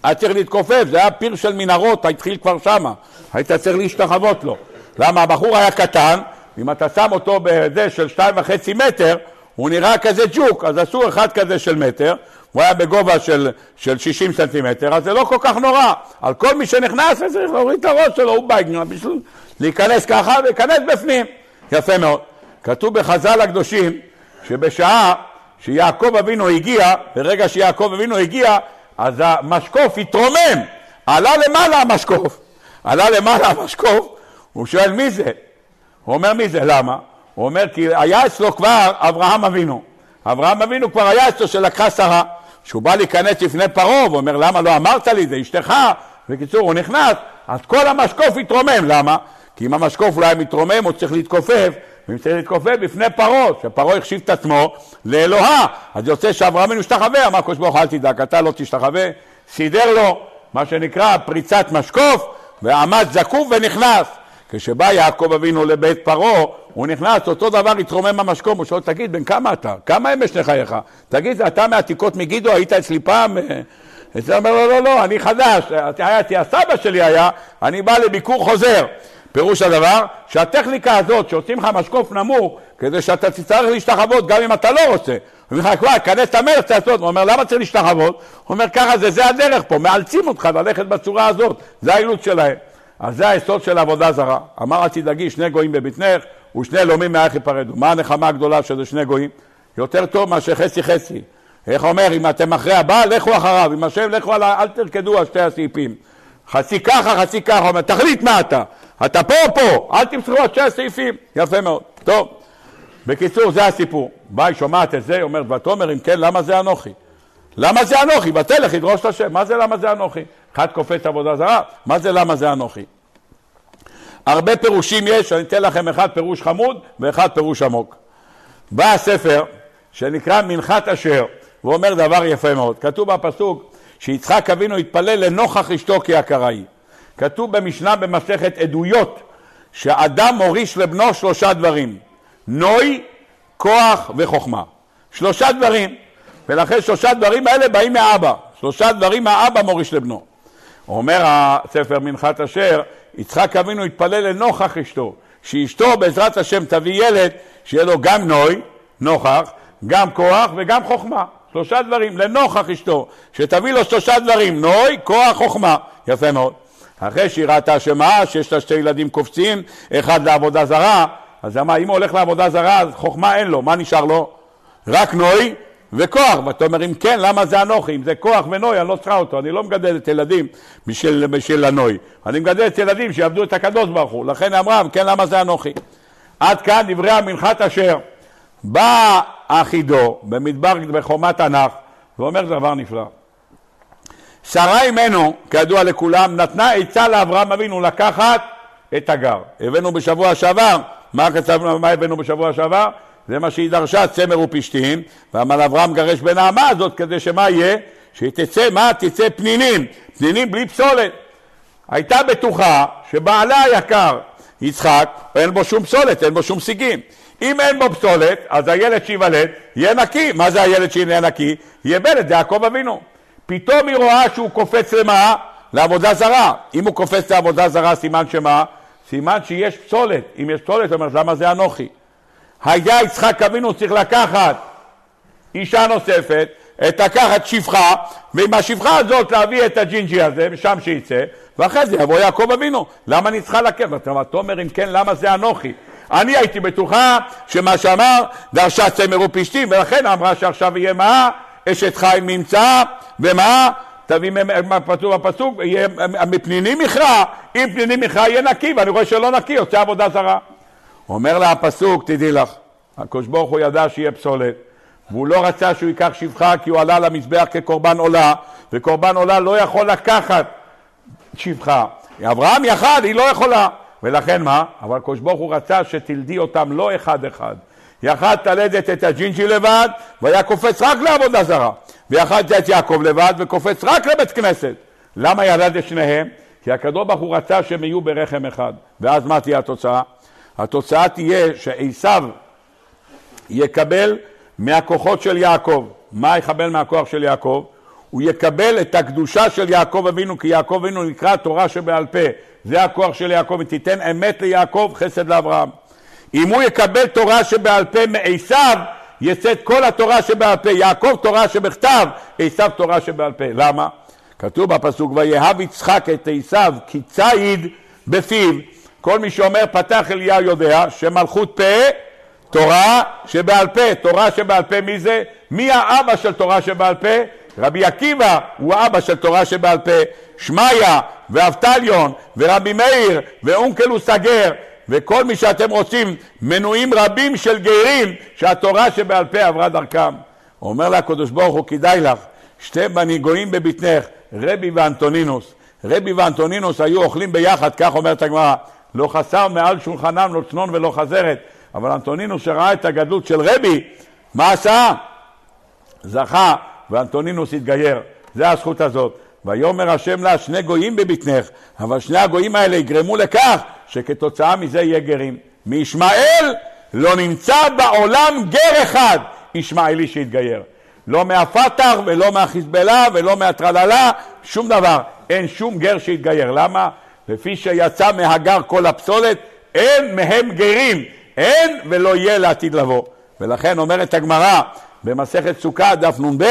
היה צריך להתכופף, זה היה פיר של מנהרות, התחיל כבר שמה, היית צריך להשתחוות לו. למה הבחור היה קטן, אם אתה שם אותו בזה של שתיים וחצי מטר, הוא נראה כזה ג'וק, אז עשו אחד כזה של מטר, הוא היה בגובה של, 60 סנטימטר, אז זה לא כל כך נורא. על כל מי שנכנס, צריך להוריד את הראש שלו, הוא בא בשביל להיכנס ככה ולהיכנס בפנים. יפה מאוד. כתוב בחז"ל הקדושים, שבשעה שיעקב אבינו הגיע, ברגע שיעקב אבינו הגיע, אז המשקוף התרומם, עלה למעלה המשקוף, עלה למעלה המשקוף, הוא שואל מי זה? הוא אומר מי זה, למה? הוא אומר כי היה אצלו כבר אברהם אבינו, אברהם אבינו כבר היה אצלו שלקחה שרה, כשהוא בא להיכנס לפני פרעה, הוא אומר למה לא אמרת לי, זה אשתך, בקיצור הוא נכנס, אז כל המשקוף התרומם, למה? כי אם המשקוף אולי מתרומם הוא צריך להתכופף ואם צריך להתכופף בפני פרעה, שפרעה החשיב את עצמו לאלוהה, אז יוצא שאברהם אבינו השתחווה, אמר הקדוש ברוך הוא אל תדאג, אתה לא תשתחווה, סידר לו מה שנקרא פריצת משקוף, ועמד זקוף ונכנס. כשבא יעקב אבינו לבית פרעה, הוא נכנס, אותו דבר התרומם המשקום, הוא שואל, תגיד, בן כמה אתה? כמה הם בשני חייך? תגיד, אתה מעתיקות מגידו, היית אצלי פעם? אצלי אומר לו, לא, לא, אני חדש, היה הסבא שלי היה, אני בא לביקור חוזר. פירוש הדבר, שהטכניקה הזאת, שעושים לך משקוף נמוך, כדי שאתה תצטרך להשתחוות גם אם אתה לא רוצה. הוא אומר לך, כבר, כנס את המלך, לעשות. הוא אומר, למה צריך להשתחוות? הוא אומר, ככה זה, זה הדרך פה, מאלצים אותך ללכת בצורה הזאת, זה האילוץ שלהם. אז זה היסוד של עבודה זרה. אמר אל תדאגי, שני גויים בבטנך, ושני אלומים מאיך יפרדו. מה הנחמה הגדולה שזה שני גויים? יותר טוב מאשר חצי חצי. איך אומר, אם אתם אחרי הבעל, לכו אחריו, אם השם לכו על ה... אל תרקדו על שתי הסעיפים. חצי ככה, חצי ככה, אומר, תחליט מה אתה. אתה פה או פה, אל תמסכו על שתי הסעיפים. יפה מאוד. טוב. בקיצור, זה הסיפור. באה, שומעת את זה, היא אומרת, ותאמר, אם כן, למה זה אנוכי? למה זה אנוכי? ותלך, ידרוש את השם. מה זה למה זה אנוכי? אחד קופץ עבודה זרה, מה זה למה זה אנוכי? הרבה פירושים יש, אני אתן לכם אחד פירוש חמוד ואחד פירוש עמוק. בא הספר שנקרא מנחת אשר, והוא אומר דבר יפה מאוד. כתוב בפסוק שיצחק אבינו התפלל לנוכח אשתו כי יקרה היא. כתוב במשנה במסכת עדויות שאדם מוריש לבנו שלושה דברים, נוי, כוח וחוכמה. שלושה דברים, ולכן שלושה דברים האלה באים מאבא. שלושה דברים מהאבא מוריש לבנו. אומר הספר מנחת אשר, יצחק אבינו התפלל לנוכח אשתו, שאשתו בעזרת השם תביא ילד שיהיה לו גם נוי, נוכח, גם כוח וגם חוכמה. שלושה דברים, לנוכח אשתו, שתביא לו שלושה דברים, נוי, כוח, חוכמה. יפה מאוד. אחרי שהיא ראתה שמה, שיש לה שתי ילדים קופצים, אחד לעבודה זרה, אז אמרה, אם הוא הולך לעבודה זרה, אז חוכמה אין לו, מה נשאר לו? רק נוי וכוח. ואתה אומר, אם כן, למה זה אנוכי? אם זה כוח ונוי, אני לא צריכה אותו. אני לא מגדל את ילדים בשביל, בשביל הנוי. אני מגדל את ילדים שיעבדו את הקדוש ברוך הוא. לכן אמרה, כן, למה זה אנוכי? עד כאן דברי המנחת אשר. בא אחידו במדבר בחומת תנ"ך ואומר דבר נפלא. שרה אימנו, כידוע לכולם, נתנה עצה לאברהם אבינו לקחת את הגר. הבאנו בשבוע שעבר, מה, כתבנו, מה הבאנו בשבוע שעבר? זה מה שהיא דרשה, צמר ופשתים, ואמר אברהם גרש בנעמה הזאת כדי שמה יהיה? שהיא תצא, מה? תצא פנינים, פנינים בלי פסולת. הייתה בטוחה שבעלה היקר, יצחק, אין בו שום פסולת, אין בו שום סיגים. אם אין בו פסולת, אז הילד שייוולד יהיה נקי. מה זה הילד שיהיה נקי? יהיה בלד, זה יעקב אבינו. פתאום היא רואה שהוא קופץ למה? לעבודה זרה. אם הוא קופץ לעבודה זרה, סימן שמה? סימן שיש פסולת. אם יש פסולת, אומרת, למה זה אנוכי? היה יצחק אבינו צריך לקחת אישה נוספת, לקחת שפחה, ועם השפחה הזאת להביא את הג'ינג'י הזה, ושם שייצא, ואחרי זה יבוא יעקב אבינו. למה אני צריכה לקב? אתה אומר, אם כן, למה זה אנוכי? אני הייתי בטוחה שמה שאמר דרשה צמר ופשתים, ולכן אמרה שעכשיו יהיה מה? אשת חיים נמצא, ומה? תביא כתוב בפסוק, מפנינים מכרע, אם פנינים מכרע יהיה נקי, ואני רואה שלא נקי, יוצא עבודה זרה. אומר לה הפסוק, תדעי לך, הקדוש ברוך הוא ידע שיהיה פסולת, והוא לא רצה שהוא ייקח שפחה כי הוא עלה למזבח כקורבן עולה, וקורבן עולה לא יכול לקחת שפחה. אברהם יכל, היא לא יכולה. ולכן מה? אבל הקדוש ברוך הוא רצה שתלדי אותם לא אחד-אחד. יכלת ללדת את הג'ינג'י לבד, והיה קופץ רק לעבודה זרה. ויכלת את יעקב לבד, וקופץ רק לבית כנסת. למה ילד את שניהם? כי הקדוש ברוך הוא רצה שהם יהיו ברחם אחד. ואז מה תהיה התוצאה? התוצאה תהיה שעשיו יקבל מהכוחות של יעקב. מה יקבל מהכוח של יעקב? הוא יקבל את הקדושה של יעקב אבינו, כי יעקב אבינו נקרא תורה שבעל פה. זה הכוח של יעקב, ותיתן אמת ליעקב, חסד לאברהם. אם הוא יקבל תורה שבעל פה מעשיו, יצאת כל התורה שבעל פה. יעקב תורה שבכתב, עשיו תורה שבעל פה. למה? כתוב בפסוק, ויהב יצחק את עשיו כי ציד בפיו. כל מי שאומר פתח אליה יודע שמלכות פה, תורה שבעל פה. תורה שבעל פה מי זה? מי האבא של תורה שבעל פה? רבי עקיבא הוא האבא של תורה שבעל פה. שמעיה ואבטליון ורבי מאיר ואונקלוס הגר וכל מי שאתם רוצים, מנויים רבים של גרים שהתורה שבעל פה עברה דרכם. אומר לה הקדוש ברוך הוא, כדאי לך, שתי מנהיגויים בבטנך, רבי ואנטונינוס. רבי ואנטונינוס היו אוכלים ביחד, כך אומרת הגמרא, לא חסר מעל שולחנם לא צנון ולא חזרת. אבל אנטונינוס שראה את הגדלות של רבי, מה עשה? זכה, ואנטונינוס התגייר. זה הזכות הזאת. ויאמר השם לה שני גויים בבטנך, אבל שני הגויים האלה יגרמו לכך שכתוצאה מזה יהיה גרים. מישמעאל לא נמצא בעולם גר אחד ישמעאלי שהתגייר. לא מהפתח ולא מהחיזבאללה ולא מהטרללה, שום דבר. אין שום גר שהתגייר. למה? לפי שיצא מהגר כל הפסולת, אין מהם גרים. אין ולא יהיה לעתיד לבוא. ולכן אומרת הגמרא במסכת סוכה, דף נ"ב,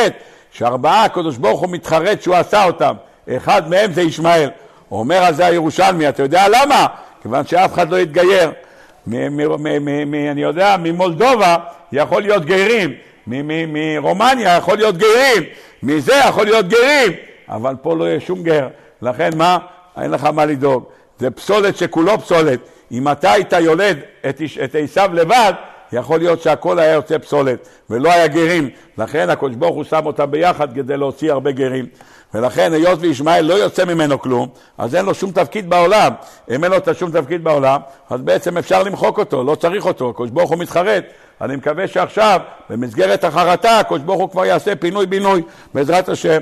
שארבעה הקדוש ברוך הוא מתחרט שהוא עשה אותם. אחד מהם זה ישמעאל. אומר על זה הירושלמי, אתה יודע למה? כיוון שאף אחד לא יתגייר. אני יודע, ממולדובה יכול להיות גרים, מרומניה יכול להיות גרים, מזה יכול להיות גרים, אבל פה לא יהיה שום גר. לכן מה? אין לך מה לדאוג. זה פסולת שכולו פסולת. אם אתה היית יולד את עשיו לבד, יכול להיות שהכל היה יוצא פסולת, ולא היה גרים. לכן הקדוש ברוך הוא שם אותם ביחד כדי להוציא הרבה גרים. ולכן היות וישמעאל לא יוצא ממנו כלום, אז אין לו שום תפקיד בעולם. אם אין לו את השום תפקיד בעולם, אז בעצם אפשר למחוק אותו, לא צריך אותו, הקדוש ברוך הוא מתחרט. אני מקווה שעכשיו, במסגרת החרטה, הקדוש ברוך הוא כבר יעשה פינוי-בינוי, בעזרת השם.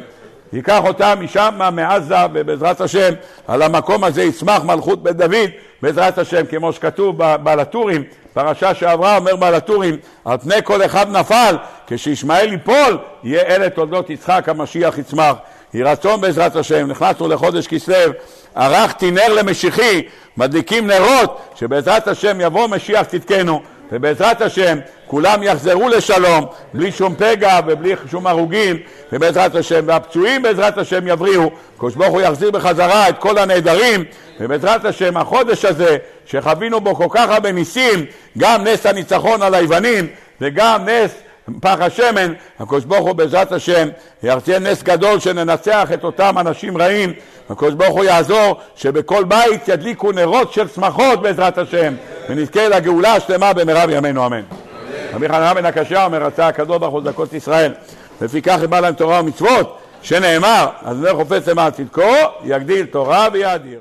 ייקח אותם משם, מעזה, ובעזרת השם, על המקום הזה יצמח מלכות בית דוד, בעזרת השם, כמו שכתוב בעל הטורים, פרשה שעברה, אומר בעל הטורים, על פני כל אחד נפל, כשישמעאל ייפול, יהיה אלה תולדות יצחק, המשיח יצמח. יהי רצון בעזרת השם, נכנסנו לחודש כסלו, ערכתי נר למשיחי, מדליקים נרות, שבעזרת השם יבוא משיח צדקנו, ובעזרת השם כולם יחזרו לשלום, בלי שום פגע ובלי שום הרוגים, ובעזרת השם, והפצועים בעזרת השם יבריאו, הקדוש ברוך הוא יחזיר בחזרה את כל הנעדרים, ובעזרת השם החודש הזה, שחווינו בו כל כך הרבה ניסים, גם נס הניצחון על היוונים, וגם נס פח השמן, הקדוש ברוך הוא בעזרת השם ירצה נס גדול שננצח את אותם אנשים רעים, הקדוש ברוך הוא יעזור שבכל בית ידליקו נרות של שמחות בעזרת השם ונזכה לגאולה השלמה במהרה בימינו אמן. רבי חנן בן הקשה אומר רצה הקדוש ברוך הוא זכות ישראל לפיכך יבא להם תורה ומצוות שנאמר אז לא חופץ למען צדקו יגדיל תורה ויאדיר